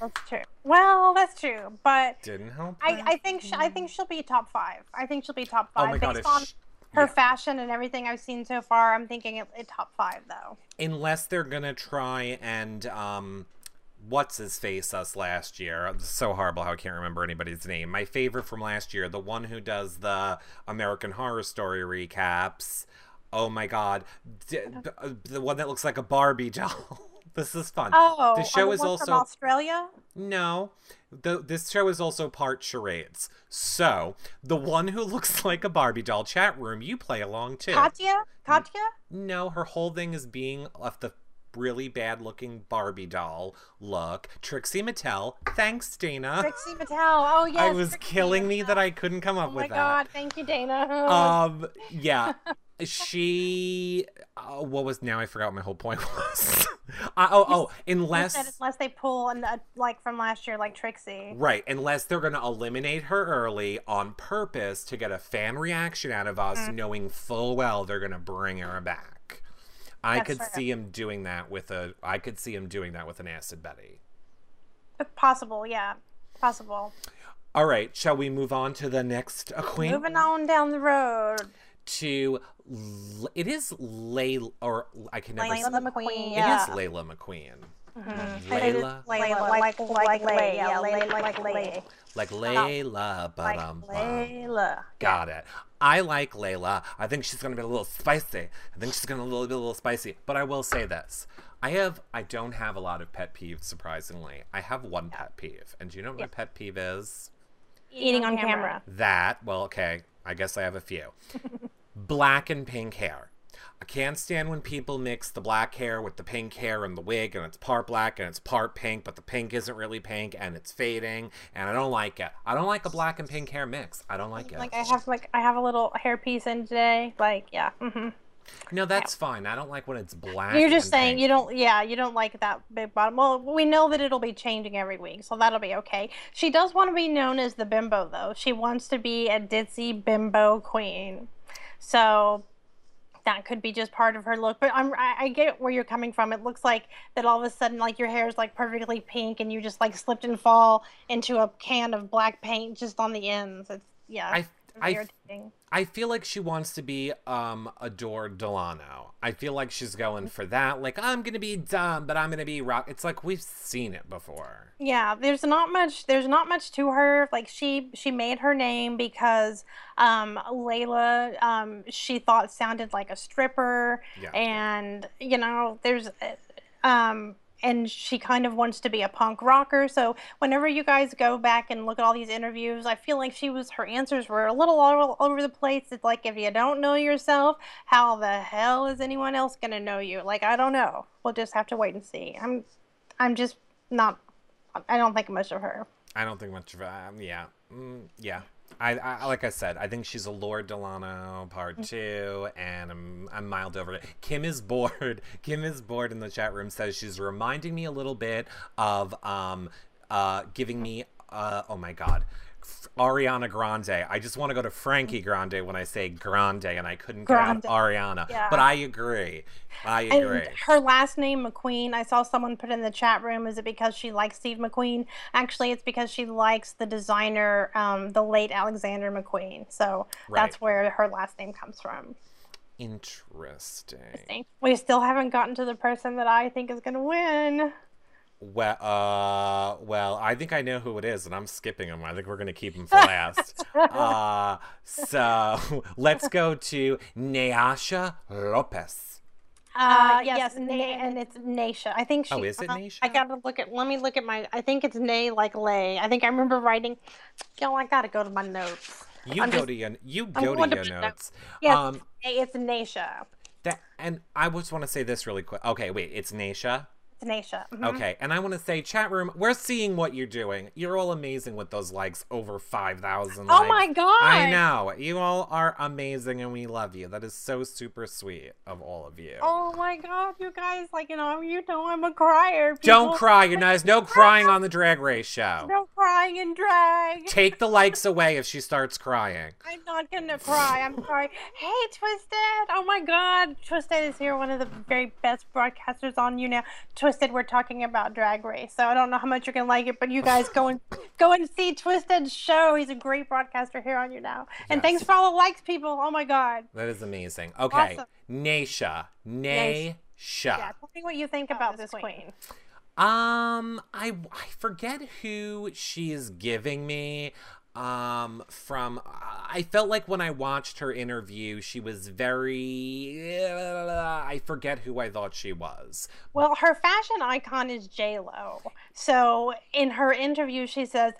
Speaker 2: That's true. Well, that's true, but
Speaker 1: Didn't help.
Speaker 2: I,
Speaker 1: last
Speaker 2: I think sh- I think she'll be top five. I think she'll be top
Speaker 1: Oh
Speaker 2: five
Speaker 1: my god!
Speaker 2: based
Speaker 1: If
Speaker 2: on
Speaker 1: sh-
Speaker 2: her
Speaker 1: yeah.
Speaker 2: fashion and everything I've seen so far. I'm thinking it, it top five though.
Speaker 1: unless they're gonna try and um what's his face us last year it's so horrible how i can't remember anybody's name my favorite from last year the one who does the american horror story recaps oh my god D- uh, the one that looks like a barbie doll this is fun
Speaker 2: Oh,
Speaker 1: the show
Speaker 2: the
Speaker 1: is also
Speaker 2: from Australia.
Speaker 1: no. The, this show is also part charades. So, the one who looks like a Barbie doll chat room, you play along too.
Speaker 2: Katya, Katya.
Speaker 1: No, her whole thing is being of the really bad looking Barbie doll look. Trixie Mattel. Thanks, Dana.
Speaker 2: Trixie Mattel. Oh yes.
Speaker 1: I was
Speaker 2: Trixie
Speaker 1: killing me that I couldn't come up
Speaker 2: Oh
Speaker 1: with that.
Speaker 2: Oh my god! Thank you, Dana.
Speaker 1: Um, yeah. She, uh, what was now? I forgot what my whole point was. uh, oh, oh, unless
Speaker 2: unless they pull and uh, like from last year, like Trixie.
Speaker 1: Right, unless they're going to eliminate her early on purpose to get a fan reaction out of us,
Speaker 2: Mm.
Speaker 1: knowing full well they're going to bring her back. I
Speaker 2: That's
Speaker 1: could
Speaker 2: fair.
Speaker 1: see him doing that with a. I could see him doing that with an acid Betty.
Speaker 2: Possible, yeah, possible.
Speaker 1: All right, shall we move on to the next queen?
Speaker 2: Moving on down the road,
Speaker 1: To it is Layla, or I can never.
Speaker 2: Layla
Speaker 1: say-
Speaker 2: McQueen.
Speaker 1: It
Speaker 2: Yeah.
Speaker 1: is Layla McQueen.
Speaker 2: Mm-hmm.
Speaker 1: Layla,
Speaker 2: Layla, like like Lay, yeah, Lay, like Lay,
Speaker 1: like Layla, but
Speaker 2: like
Speaker 1: um,
Speaker 2: Layla.
Speaker 1: Got it. I like Layla. I think she's gonna be a little spicy. I think she's gonna be a little, be a little spicy. But I will say this: I have, I don't have a lot of pet peeves. Surprisingly, I have one pet peeve, and do you know what my pet peeve is?
Speaker 2: Eating on camera.
Speaker 1: That. Well, okay. I guess I have a few. black and pink hair. I can't stand when people mix the black hair with the pink hair and the wig, and it's part black and it's part pink, but the pink isn't really pink and it's fading, and I don't like it. I don't like a black and pink hair mix. I don't like it.
Speaker 2: Like I have like I have a little hairpiece in today. Like yeah. hmm
Speaker 1: No, that's fine. I don't like when it's black.
Speaker 2: You're just saying
Speaker 1: pink.
Speaker 2: you don't. Yeah, you don't like that big bottom. Well, we know that it'll be changing every week, so that'll be okay. She does want to be known as the bimbo, though. She wants to be a ditzy bimbo queen. So that could be just part of her look. But I'm, I, I get where you're coming from. It looks like that all of a sudden, like your hair is like perfectly pink, and you just like slipped and fall into a can of black paint just on the ends. It's yeah.
Speaker 1: I- I- I feel like she wants to be um Adore Delano. I feel like she's going for that. Like I'm gonna be dumb, but I'm gonna be rock. It's like we've seen it before.
Speaker 2: Yeah, there's not much. There's not much to her. Like she, she made her name because um, Layla, um, she thought sounded like a stripper,
Speaker 1: Yeah.
Speaker 2: and you know, there's, uh, um, and she kind of wants to be a punk rocker. So whenever you guys go back and look at all these interviews, I feel like she was her answers were a little all, over the place. It's like if you don't know yourself, how the hell is anyone else gonna know you? Like I don't know. We'll just have to wait and see. I'm, I'm just not. I don't think much of her.
Speaker 1: I don't think much of um, yeah, mm, yeah. I, I like I said, I think she's Adore Delano part two, and I'm I'm mild over it. Kim is bored. Kim is bored in the chat room. Says she's reminding me a little bit of um uh giving me uh oh my god. Ariana Grande. I just want to go to Frankie Grande when I say Grande, and I couldn't get out Ariana.
Speaker 2: Yeah.
Speaker 1: But I agree. I agree.
Speaker 2: And her last name McQueen, I saw someone put in the chat room. Is it because she likes Steve McQueen? Actually, it's because she likes the designer, um, the late Alexander McQueen. So that's where her last name comes from.
Speaker 1: Interesting.
Speaker 2: We still haven't gotten to the person that I think is going to win.
Speaker 1: Well, uh, well, I think I know who it is, and I'm skipping him. I think we're gonna keep him for last. uh, so let's go to Naysha Lopez.
Speaker 2: Uh, yes, Na- and it's Naysha. I think she.
Speaker 1: Oh, is it
Speaker 2: uh, I gotta look at. Let me look at my. I think it's Nay like Lay. I think I remember writing. Yo, I gotta go to my notes.
Speaker 1: You
Speaker 2: I'm
Speaker 1: go
Speaker 2: just-
Speaker 1: to your you
Speaker 2: I'm
Speaker 1: go to
Speaker 2: going to
Speaker 1: your
Speaker 2: my
Speaker 1: notes.
Speaker 2: Yes,
Speaker 1: Um,
Speaker 2: it's Naysha.
Speaker 1: that and I just want to say this really quick. Okay, wait, it's
Speaker 2: Naysha. Mhm.
Speaker 1: Okay, and I want to say, chat room, we're seeing what you're doing. You're all amazing with those likes, over five thousand.
Speaker 2: Oh my god!
Speaker 1: I know you all are amazing, and we love you. That is so super sweet of all of you.
Speaker 2: Oh my god, you guys! Like you know, you know, I'm a crier.
Speaker 1: Don't cry. You're There's no crying on the Drag Race show.
Speaker 2: No crying in drag.
Speaker 1: Take the likes away if she starts crying.
Speaker 2: I'm not gonna cry. I'm sorry. Hey, Twisted! Oh my God, Twisted is here. One of the very best broadcasters on YouNow. Twisted, we're talking about Drag Race, so I don't know how much you're gonna like it, but you guys go and go and see Twisted's show. He's a great broadcaster here on YouNow. And
Speaker 1: Yes.
Speaker 2: thanks for all the likes, people. Oh my God.
Speaker 1: That is amazing. Okay,
Speaker 2: Awesome.
Speaker 1: Naysha,
Speaker 2: Naysha.
Speaker 1: Naysha.
Speaker 2: Yeah, tell me what you think about this queen.
Speaker 1: Um, I I forget who she is giving me. Um, from I felt like when I watched her interview, she was very. I forget who I thought she was.
Speaker 2: Well, her fashion icon is J Lo. So in her interview, she says,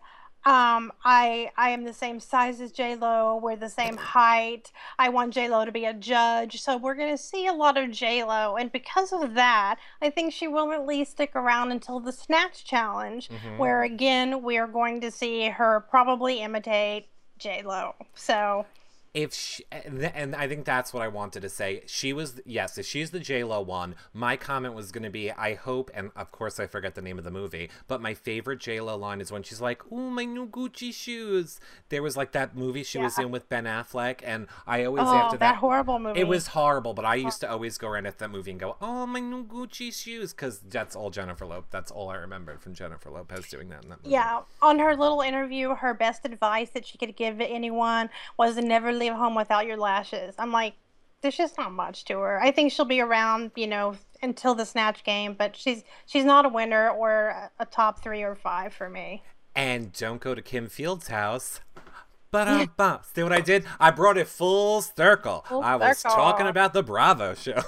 Speaker 2: um, "I I am the same size as J Lo. We're the same height. I want J Lo to be a judge. So we're gonna see a lot of J Lo, and because of that, I think she will at least stick around until the Snatch Challenge,
Speaker 1: Mhm.
Speaker 2: where again we are going to see her probably imitate J Lo. So
Speaker 1: if she, and I think that's what I wanted to say. She was yes, if she's the J Lo one, my comment was going to be, I hope, and of course I forget the name of the movie, but my favorite J Lo line is when she's like, "Oh, my new Gucci shoes." There was like that movie she was in with Ben Affleck, and I always
Speaker 2: oh,
Speaker 1: after
Speaker 2: that,
Speaker 1: that.
Speaker 2: horrible movie.
Speaker 1: it was horrible, but I used to always go around at that movie and go, "Oh, my new Gucci shoes," because that's all Jennifer Lopez. That's all I remembered from Jennifer Lopez doing that in that movie.
Speaker 2: Yeah, on her little interview, her best advice that she could give anyone was to never leave home without your lashes. I'm like, there's just not much to her. I think she'll be around, you know, until the snatch game, but she's she's not a winner or a, top three or five for me.
Speaker 1: And don't go to Kim Field's house. But um, see what I did? I brought it full circle.
Speaker 2: Full
Speaker 1: I was
Speaker 2: circle.
Speaker 1: talking about the Bravo show.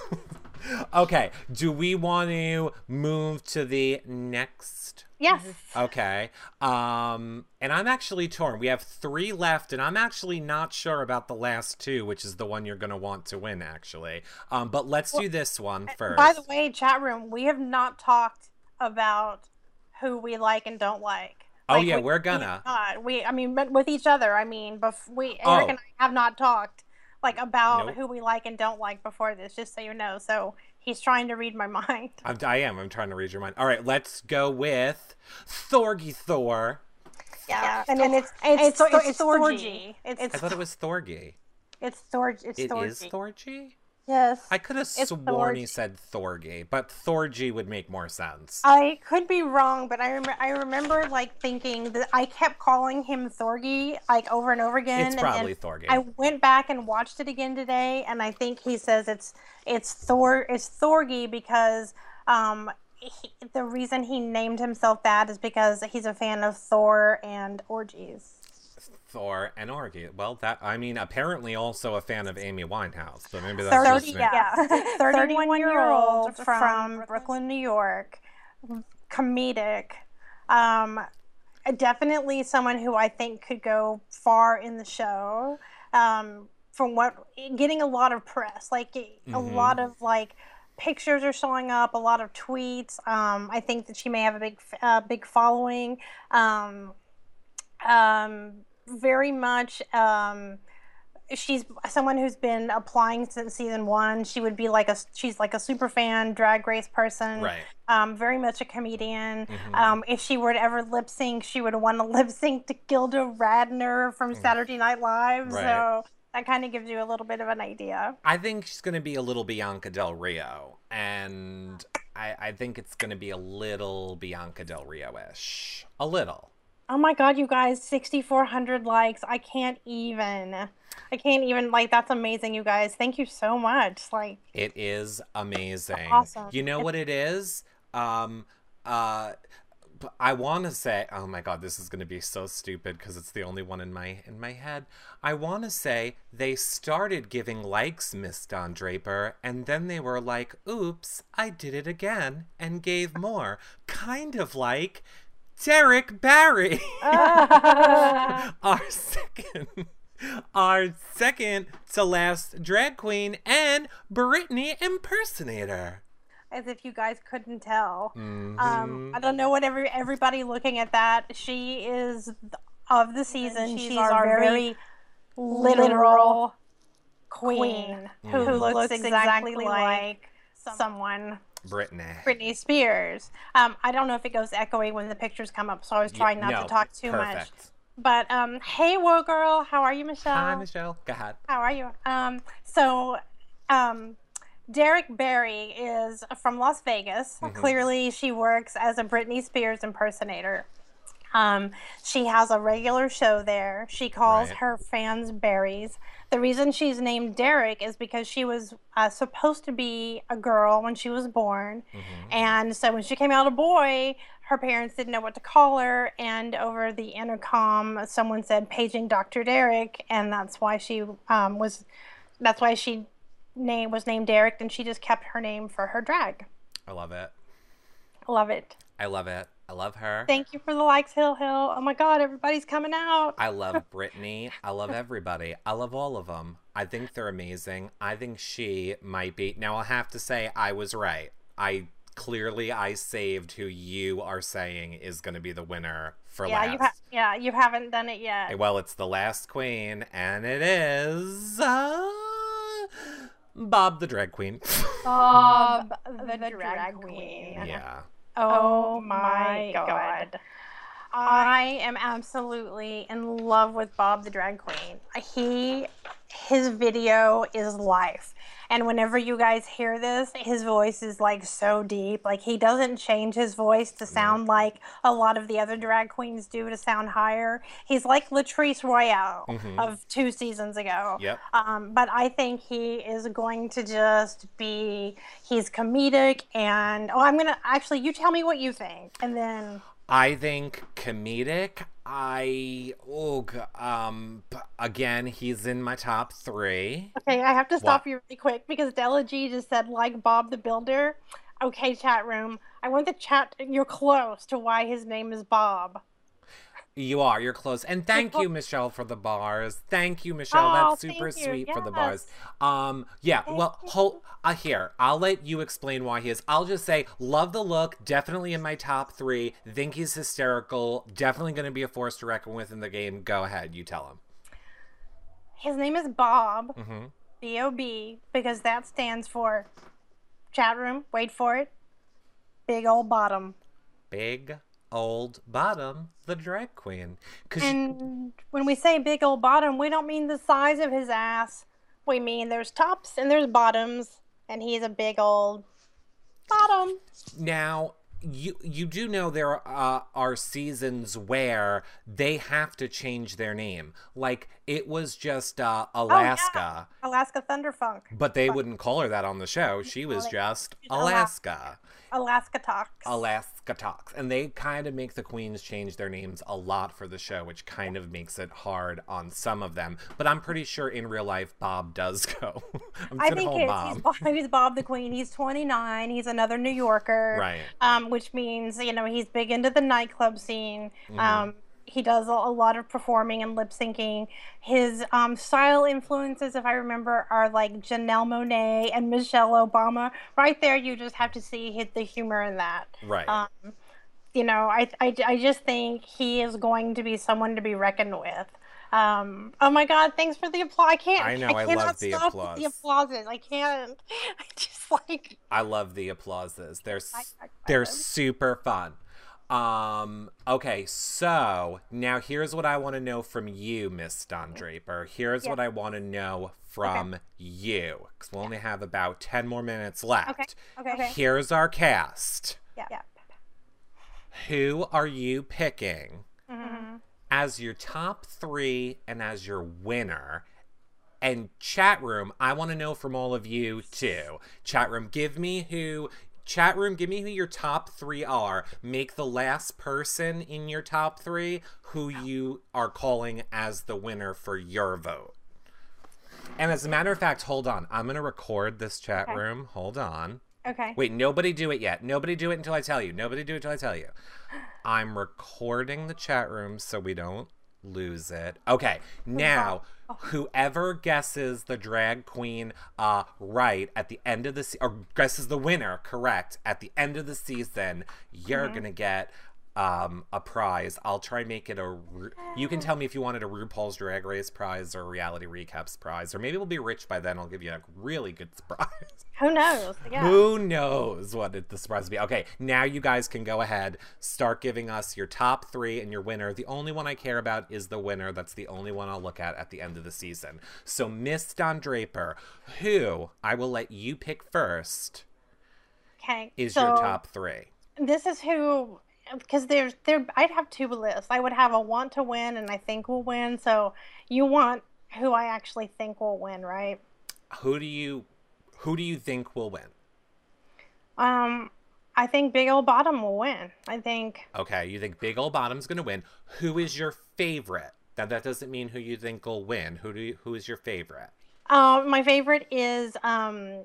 Speaker 1: okay, do we want to move to the next?
Speaker 2: Yes.
Speaker 1: Okay. Um, and I'm actually torn. We have three left, and I'm actually not sure about the last two, which is the one you're gonna want to win, actually. Um, but let's do this one first.
Speaker 2: By the way, chat room, we have not talked about who we like and don't like.
Speaker 1: Oh,
Speaker 2: Like,
Speaker 1: yeah,
Speaker 2: we-
Speaker 1: we're gonna.
Speaker 2: have not. We, I mean, but with each other. I mean, bef- we Eric
Speaker 1: Oh.
Speaker 2: and I have not talked like about
Speaker 1: Nope.
Speaker 2: who we like and don't like before this. Just so you know. So he's trying to read my mind.
Speaker 1: I'm, I am. I'm trying to read your mind. All right, let's go with Thorgy Thor.
Speaker 2: Yeah, and, and it's it's Thor- it's Thorgy. It's
Speaker 1: I thought it was Thorgy.
Speaker 2: it's Thorgy. It's
Speaker 1: It
Speaker 2: Thorgy.
Speaker 1: is Thorgy?
Speaker 2: Yes.
Speaker 1: I could have sworn he said Thorgy, but Thorgy would make more sense.
Speaker 2: I could be wrong, but I rem- I remember like thinking that I kept calling him Thorgy like over and over again.
Speaker 1: it's probably
Speaker 2: and
Speaker 1: Thorgy.
Speaker 2: I went back and watched it again today, and I think he says it's it's Thor it's Thorgy because um he, the reason he named himself that is because he's a fan of Thor and orgies.
Speaker 1: Thor and Orgy. Well, that I mean, apparently also a fan of Amy Winehouse, so maybe that's just
Speaker 2: 30,
Speaker 1: me.
Speaker 2: yeah. 31 year old from Brooklyn, New York, comedic. Um, definitely someone who I think could go far in the show. Um, from what getting a lot of press, like a
Speaker 1: Mhm.
Speaker 2: lot of like pictures are showing up, a lot of tweets. Um, I think that she may have a big, uh, big following. Um, um, very much. Um, she's someone who's been applying since season one. She would be like a she's like a super fan, drag race person.
Speaker 1: Right.
Speaker 2: Um, very much a comedian.
Speaker 1: Mhm.
Speaker 2: Um, if she were to ever lip sync, she would want to lip sync to Gilda Radner from Saturday Night Live.
Speaker 1: Mm. Right.
Speaker 2: So that kind of gives you a little bit of an idea.
Speaker 1: I think she's going to be a little Bianca Del Rio, and I, I think it's going to be a little Bianca Del Rio ish. A little.
Speaker 2: Oh my god, you guys, 6,400 likes. I can't even. I can't even, like, that's amazing, you guys. Thank you so much. Like,
Speaker 1: It is amazing.
Speaker 2: Awesome.
Speaker 1: You know what it is? Um, uh, I want to say, oh my god, this is going to be so stupid because it's the only one in my in my head. I want to say they started giving likes, Miss Don Draper, and then they were like, "Oops, I did it again," and gave more, kind of like Derrick Barry, our second. Our second to last drag queen and Britney impersonator.
Speaker 2: As if you guys couldn't tell.
Speaker 1: Mm-hmm.
Speaker 2: Um, I don't know what every everybody looking at that. She is of the season. She's, our, very literal queen, who, who looks exactly like someone.
Speaker 1: Britney.
Speaker 2: Britney Spears. Um, I don't know if it goes echoey when the pictures come up, so I was trying not
Speaker 1: no,
Speaker 2: to talk too much. But um, hey, Wo Girl, how are you, Michelle?
Speaker 1: Hi, Michelle. Go ahead.
Speaker 2: How are you? Um, so, um, Derrick Barry is from Las Vegas.
Speaker 1: Mm-hmm.
Speaker 2: Clearly, she works as a Britney Spears impersonator. Um, she has a regular show there. She calls
Speaker 1: Right.
Speaker 2: her fans berries. The reason she's named Derrick is because she was uh, supposed to be a girl when she was born.
Speaker 1: Mm-hmm.
Speaker 2: And so when she came out a boy, her parents didn't know what to call her. And over the intercom, someone said, paging Dr. Derrick. And that's why she um, was, that's why she name was named Derrick. And she just kept her name for her drag.
Speaker 1: I love it.
Speaker 2: I Love it.
Speaker 1: I love it. I love her.
Speaker 2: Thank you for the likes, Hill Hill. Oh my God, everybody's coming out.
Speaker 1: I love Britney. I love everybody. I love all of them. I think they're amazing. I think she might be. Now, I'll have to say, I was right. I clearly I saved who you are saying is going to be the winner for
Speaker 2: yeah,
Speaker 1: last.
Speaker 2: you ha- yeah, you haven't done it yet.
Speaker 1: Well, it's the last queen, and it is uh, Bob the drag queen.
Speaker 2: Bob, the, drag, queen.
Speaker 1: yeah.
Speaker 2: Oh, oh my god. I am absolutely in love with Bob the drag queen. He his video is life. And whenever you guys hear this, his voice is like so deep. Like he doesn't change his voice to sound like a lot of the other drag queens do to sound higher. He's like Latrice Royale of two seasons ago.
Speaker 1: Yep.
Speaker 2: Um, but I think he is going to just be, he's comedic. And, oh, I'm going to actually, you tell me what you think. And then,
Speaker 1: I think comedic. I oh um again he's in my top three.
Speaker 2: okay, I have to stop
Speaker 1: What?
Speaker 2: you really quick because Della G just said, like Bob the Builder. Okay, chat room. I want the chat, you're close to why his name is Bob.
Speaker 1: You are. You're close. And thank you, Michelle, for the bars. Thank you, Michelle.
Speaker 2: Oh,
Speaker 1: That's super
Speaker 2: thank
Speaker 1: sweet for the bars. Um, yeah. well, hold. Uh, here, I'll let you explain why he is. I'll just say, love the look. Definitely in my top three. Think he's hysterical. Definitely going to be a force to reckon with in the game. Go ahead. You tell him.
Speaker 2: His name is Bob,
Speaker 1: Mhm.
Speaker 2: B O B, because that stands for chat room. Wait for it. Big old bottom.
Speaker 1: Big old bottom, the drag queen.
Speaker 2: And when we say big old bottom, we don't mean the size of his ass. We mean there's tops and there's bottoms, and he's a big old bottom.
Speaker 1: Now, you you do know there uh, are seasons where they have to change their name. Like it was just uh, Alaska,
Speaker 2: Alaska Thunderfunk.
Speaker 1: but they wouldn't call her that on the show. She was just Alaska.
Speaker 2: Alaska Talks.
Speaker 1: Alaska Talks. And they kind of make the queens change their names a lot for the show, which kind of makes it hard on some of them. But I'm pretty sure in real life Bob does go. I'm
Speaker 2: I think it's,
Speaker 1: call
Speaker 2: he's,
Speaker 1: Bob.
Speaker 2: Bob, he's Bob the Queen. He's 29. He's another New Yorker.
Speaker 1: Right.
Speaker 2: Um, which means, you know, he's big into the nightclub scene. Um, he does a, lot of performing and lip syncing. His um, style influences, if I remember, are like Janelle Monáe and Michelle Obama. Right there, you just have to see hit the humor in that.
Speaker 1: Right.
Speaker 2: Um, you know, I, I, I just think he is going to be someone to be reckoned with. Um, oh my God! Thanks for the applause. I can't.
Speaker 1: I know, I
Speaker 2: cannot
Speaker 1: love the applause.
Speaker 2: The applauses. I can't. I just like.
Speaker 1: I love the applauses. They're
Speaker 2: I- I
Speaker 1: they're super fun. Um okay, so now here's what I want to know from you, Miss Don Draper. Here's
Speaker 2: Yeah.
Speaker 1: what I want to know from you cuz we only have about 10 more minutes left.
Speaker 2: Okay. Okay. Okay.
Speaker 1: Here's our cast.
Speaker 2: Yeah. yeah.
Speaker 1: Who are you picking
Speaker 2: Mm-hmm.
Speaker 1: as your top 3 and as your winner? And chat room, I want to know from all of you too. Chat room, give me who Chat room, give me who your top three are. Make the last person in your top three who you are calling as the winner for your vote. And as a matter of fact, hold on. I'm going to record this chat
Speaker 2: Okay.
Speaker 1: room. Hold on.
Speaker 2: Okay.
Speaker 1: Wait, nobody do it yet. Nobody do it until I tell you. Nobody do it until I tell you. I'm recording the chat room so we don't lose it. Okay, now whoever guesses the drag queen uh right at the end of the se- or guesses the winner correct at the end of the season, you're gonna get um a prize. I'll try make it a. Ru- You can tell me if you wanted a RuPaul's Drag Race prize or a reality recaps prize, or maybe we'll be rich by then. I'll give you a really good surprise.
Speaker 2: Who knows? Yeah.
Speaker 1: Who knows what it, the surprise will be? Okay, now you guys can go ahead, start giving us your top three and your winner. The only one I care about is the winner. That's the only one I'll look at at the end of the season. So, Miss Don Draper, who I will let you pick first,
Speaker 2: Okay.
Speaker 1: is
Speaker 2: so
Speaker 1: your top three.
Speaker 2: This is who, because there's there. I'd have two lists. I would have a want to win and I think will win. So you want who I actually think will win, right?
Speaker 1: Who do you, who do you think will win?
Speaker 2: Um, I think Big Old Bottom will win. I think.
Speaker 1: Okay, you think Big Ol' Bottom's gonna win. Who is your favorite? Now that doesn't mean who you think will win. Who do you, who is your favorite?
Speaker 2: Um, my favorite is um,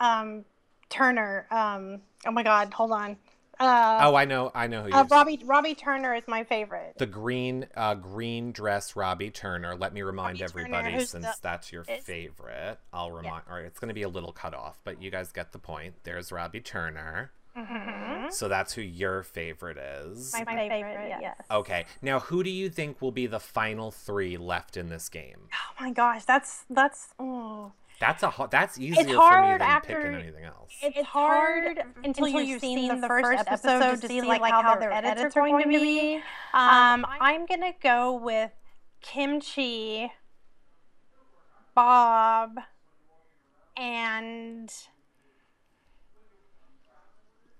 Speaker 2: um, Turner. Um, oh my God, hold on. Uh,
Speaker 1: oh, I know, I know who.
Speaker 2: uh,
Speaker 1: yours-
Speaker 2: Robbie Robbie Turner is my favorite.
Speaker 1: the green uh green dress Robbie Turner. Let me remind
Speaker 2: Robbie
Speaker 1: everybody
Speaker 2: who's
Speaker 1: since
Speaker 2: the-
Speaker 1: that's your
Speaker 2: is-
Speaker 1: favorite. I'll remind all right, it's gonna be a little cut off, but you guys get the point. There's Robbie Turner.
Speaker 2: Mhm.
Speaker 1: So that's who your favorite is.
Speaker 2: My, favorite, yes.
Speaker 1: Okay. Now who do you think will be the final three left in this game?
Speaker 2: Oh my gosh, that's that's. Oh.
Speaker 1: That's a that's easier for me
Speaker 2: hard
Speaker 1: than
Speaker 2: after-
Speaker 1: picking anything else.
Speaker 2: It's, hard until, you've seen, the first episode to see like how their edits are going to be. Um, I'm gonna go with Kim Chi, Bob, and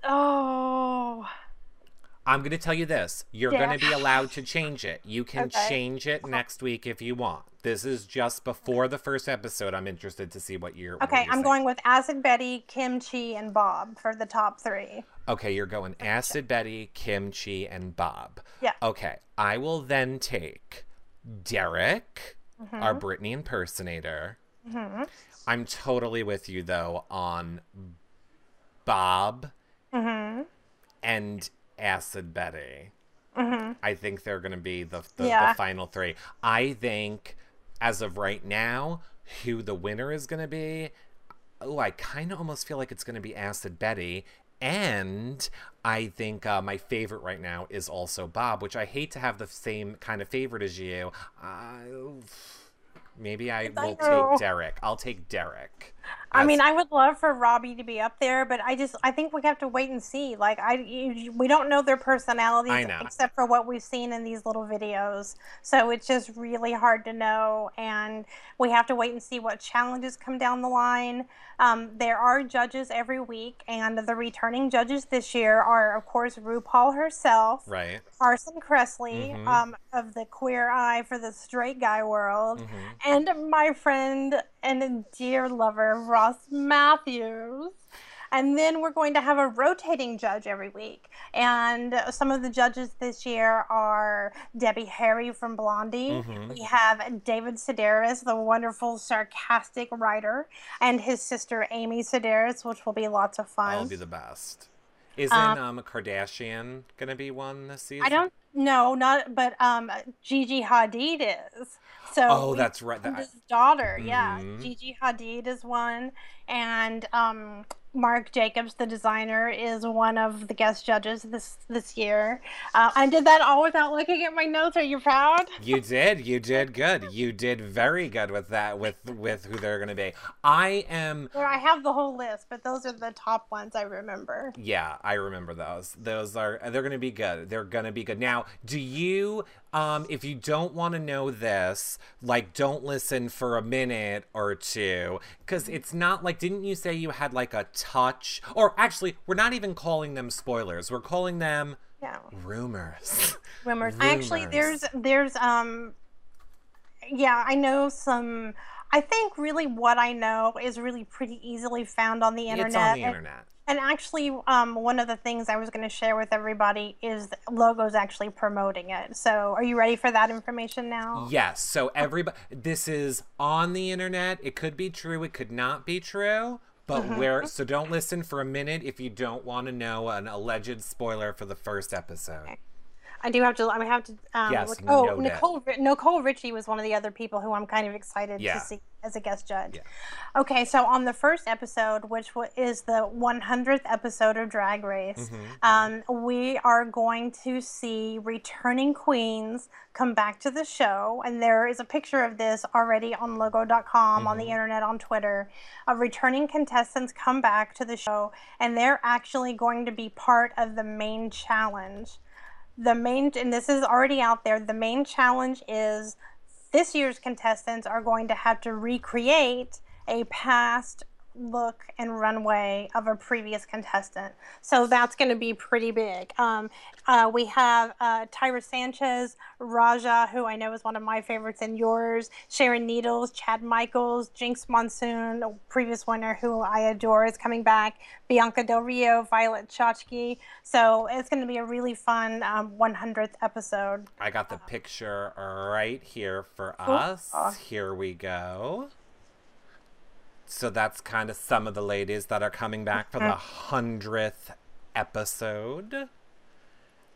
Speaker 2: oh,
Speaker 1: I'm going to tell you this. You're
Speaker 2: Yeah.
Speaker 1: going to be allowed to change it. You can
Speaker 2: Okay.
Speaker 1: change it next week if you want. This is just before the first episode. I'm interested to see what you're. what
Speaker 2: okay.
Speaker 1: you're
Speaker 2: I'm
Speaker 1: saying.
Speaker 2: going with Acid Betty, Kim Chi, and Bob for the top three.
Speaker 1: Okay, you're going Acid Betty, Kim Chi, and Bob.
Speaker 2: Yeah.
Speaker 1: Okay, I will then take Derrick,
Speaker 2: Mm-hmm.
Speaker 1: our Britney impersonator. Hmm. I'm totally with you though on Bob
Speaker 2: Mm-hmm.
Speaker 1: and Acid Betty. I think they're going to be the, the,
Speaker 2: Yeah.
Speaker 1: the final three. I think, as of right now, who the winner is going to be, oh, I kind of almost feel like it's going to be Acid Betty. And I think uh, my favorite right now is also Bob, which I hate to have the same kind of favorite as you. Uh, maybe I
Speaker 2: I
Speaker 1: will
Speaker 2: know.
Speaker 1: take Derrick. I'll take Derrick.
Speaker 2: I mean, I would love for Robbie to be up there, but I just I think we have to wait and see. Like I, you, we don't know their personalities
Speaker 1: know.
Speaker 2: except for what we've seen in these little videos. So it's just really hard to know, and we have to wait and see what challenges come down the line. Um, there are judges every week, and the returning judges this year are, of course, RuPaul herself,
Speaker 1: right.
Speaker 2: Carson Kressley
Speaker 1: Mhm.
Speaker 2: um, of the Queer Eye for the Straight Guy World,
Speaker 1: Mhm.
Speaker 2: and my friend and a dear lover Ross Mathews. And then we're going to have a rotating judge every week. And some of the judges this year are Debbie Harry from Blondie.
Speaker 1: Mhm.
Speaker 2: We have David Sedaris, the wonderful, sarcastic writer, and his sister Amy Sedaris, which will be lots of fun.
Speaker 1: That'll be the best. Isn't
Speaker 2: Um,
Speaker 1: um, Kardashian gonna be one this season?
Speaker 2: I don't know, not but um Gigi Hadid is. So
Speaker 1: Oh, that's right. That,
Speaker 2: his daughter, yeah.
Speaker 1: Mhm.
Speaker 2: Gigi Hadid is one, and um Marc Jacobs, the designer, is one of the guest judges this this year. Uh, I did that all without looking at my notes. Are you proud?
Speaker 1: you did. You did good. You did very good with that. With with who they're gonna be. I am.
Speaker 2: Well, I have the whole list, but those are the top ones I remember.
Speaker 1: Yeah, I remember those. Those are they're gonna be good. They're gonna be good. Now, do you um if you don't want to know this, like don't listen for a minute or two cuz it's not like didn't you say you had like a touch or actually, we're not even calling them spoilers. We're calling them
Speaker 2: Yeah.
Speaker 1: rumors.
Speaker 2: rumors. I actually there's there's um yeah, I know some I think really what I know is really pretty easily found on the internet.
Speaker 1: It's on the internet.
Speaker 2: And actually, um, one of the things I was going to share with everybody is Logo's actually promoting it. So, are you ready for that information now?
Speaker 1: Yes. So everybody, this is on the internet. It could be true. It could not be true. But
Speaker 2: Mm-hmm.
Speaker 1: where? So don't listen for a minute if you don't want to know an alleged spoiler for the first episode.
Speaker 2: I do have to. I have to. Um,
Speaker 1: Yes,
Speaker 2: look, oh,
Speaker 1: it.
Speaker 2: Nicole. Nicole Richie was one of the other people who I'm kind of excited
Speaker 1: Yeah.
Speaker 2: to see as a guest judge.
Speaker 1: Yeah.
Speaker 2: Okay, so on the first episode, which is the 100th episode of Drag Race,
Speaker 1: Mm-hmm.
Speaker 2: um, we are going to see returning queens come back to the show, and there is a picture of this already on Logo.com, on the internet, on Twitter. Of returning contestants come back to the show, and they're actually going to be part of the main challenge the main and this is already out there the main challenge is this year's contestants are going to have to recreate a past look and runway of a previous contestant. So that's going to be pretty big. Um, uh, we have uh, tyra sanchez raja who i know is one of my favorites and yours sharon needles chad michaels jinkx monsoon a previous winner who i adore is coming back bianca del rio violet chachki so it's going to be a really fun um, 100th episode.
Speaker 1: I got the picture right here for us. Here we go. So that's kind of some of the ladies that are coming back for the hundredth episode.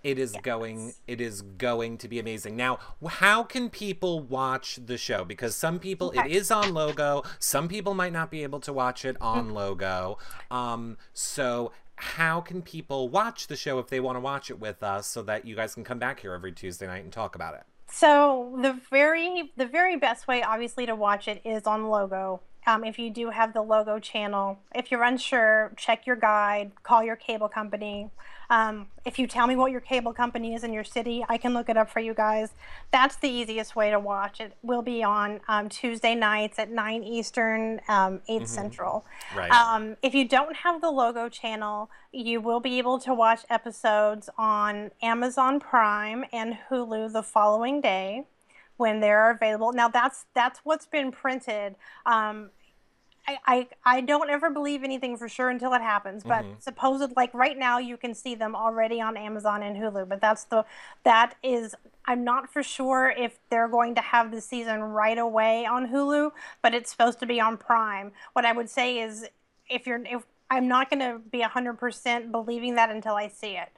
Speaker 1: It is going it is going to be amazing. Now, how can people watch the show? Because some people it is on logo, some people might not be able to watch it on
Speaker 2: Mm-hmm.
Speaker 1: logo. Um so how can people watch the show if they want to watch it with us so that you guys can come back here every Tuesday night and talk about it?
Speaker 2: So the very the very best way, obviously, to watch it is on Logo. Um, if you do have the Logo channel, if you're unsure, check your guide, call your cable company. Um, if you tell me what your cable company is in your city, I can look it up for you guys. That's the easiest way to watch it. Will be on um, Tuesday nights at nine Eastern, um, 8 Central.
Speaker 1: Right.
Speaker 2: Um, if you don't have the logo channel, you will be able to watch episodes on Amazon Prime and Hulu the following day when they're available. Now that's that's what's been printed. Um, I, I, I don't ever believe anything for sure until it happens, but mm-hmm. supposed like right now you can see them already on Amazon and Hulu. But that's the that is I'm not for sure if they're going to have the season right away on Hulu, but it's supposed to be on Prime. What I would say is if you're if I'm not going to be 100% believing that until I see it.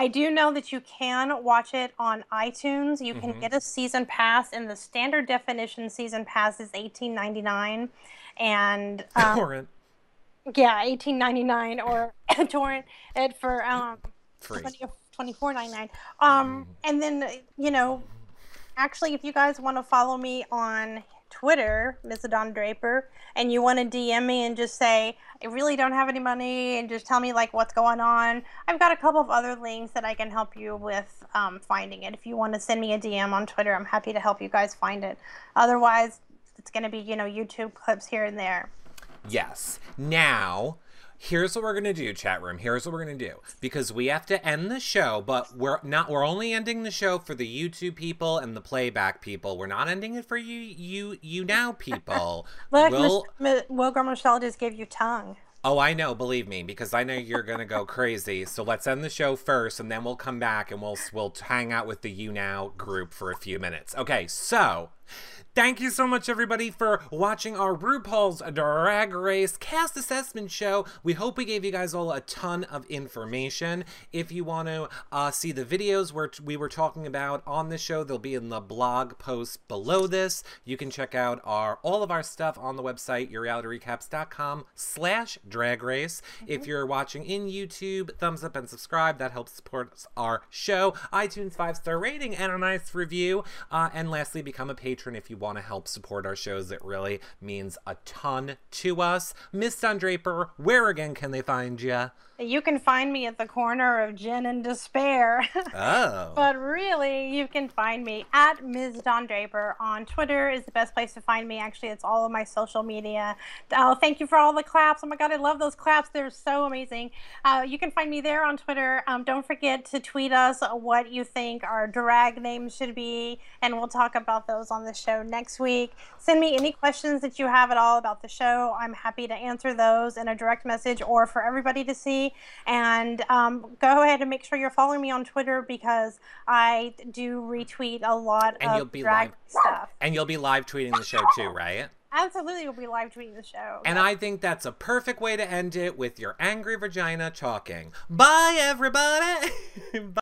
Speaker 2: I do know that you can watch it on iTunes. You can mm-hmm. get a season pass, and the standard definition season pass is eighteen ninety nine, and um,
Speaker 1: Torrent.
Speaker 2: yeah, eighteen ninety nine or torrent it for um
Speaker 1: Free.
Speaker 2: 20, 24.99. Um, and then you know, actually, if you guys want to follow me on Twitter, Ms. Don Draper, and you want to DM me and just say I really don't have any money and just tell me like what's going on, I've got a couple of other links that I can help you with um, finding it. If you want to send me a DM on Twitter, I'm happy to help you guys find it. Otherwise, it's going to be you know YouTube clips here and there.
Speaker 1: Yes. Now, here's what we're gonna do, chat room. Here's what we're gonna do because we have to end the show, but we're not. We're only ending the show for the YouTube people and the playback people. We're not ending it for you, you, YouNow people.
Speaker 2: Look,
Speaker 1: we'll,
Speaker 2: Mich- Michelle just gave you tongue.
Speaker 1: Oh, I know. Believe me, because I know you're gonna go crazy. So let's end the show first, and then we'll come back and we'll we'll hang out with the YouNow group for a few minutes. Okay, so. Thank you so much, everybody, for watching our RuPaul's Drag Race cast assessment show. We hope we gave you guys all a ton of information. If you want to uh, see the videos where we were talking about on the show, they'll be in the blog post below this. You can check out our all of our stuff on the website, yourrealityrecaps.com slash drag race. If you're watching in YouTube, thumbs up and subscribe. That helps support our show. iTunes five-star rating and a nice review. Uh, and lastly, become a patron if you want to help support our shows. It really means a ton to us. Miss Don Draper, where again can they find you?
Speaker 2: You can find me at the corner of gin and despair.
Speaker 1: Oh.
Speaker 2: but really, you can find me at Ms. Don Draper on Twitter is the best place to find me. Actually, it's all of my social media. Oh, thank you for all the claps. Oh my God, I love those claps. They're so amazing. Uh, you can find me there on Twitter. Um, don't forget to tweet us what you think our drag names should be, and we'll talk about those on the the show next week. Send me any questions that you have at all about the show. I'm happy to answer those in a direct message or for everybody to see. And um, go ahead and make sure you're following me on Twitter because I do retweet a lot
Speaker 1: And
Speaker 2: of
Speaker 1: you'll be
Speaker 2: drag
Speaker 1: live-
Speaker 2: stuff.
Speaker 1: And you'll be live tweeting the show too, right?
Speaker 2: Absolutely, we'll be live tweeting the show.
Speaker 1: And I think that's a perfect way to end it with your angry vagina talking. Bye, everybody. Bye.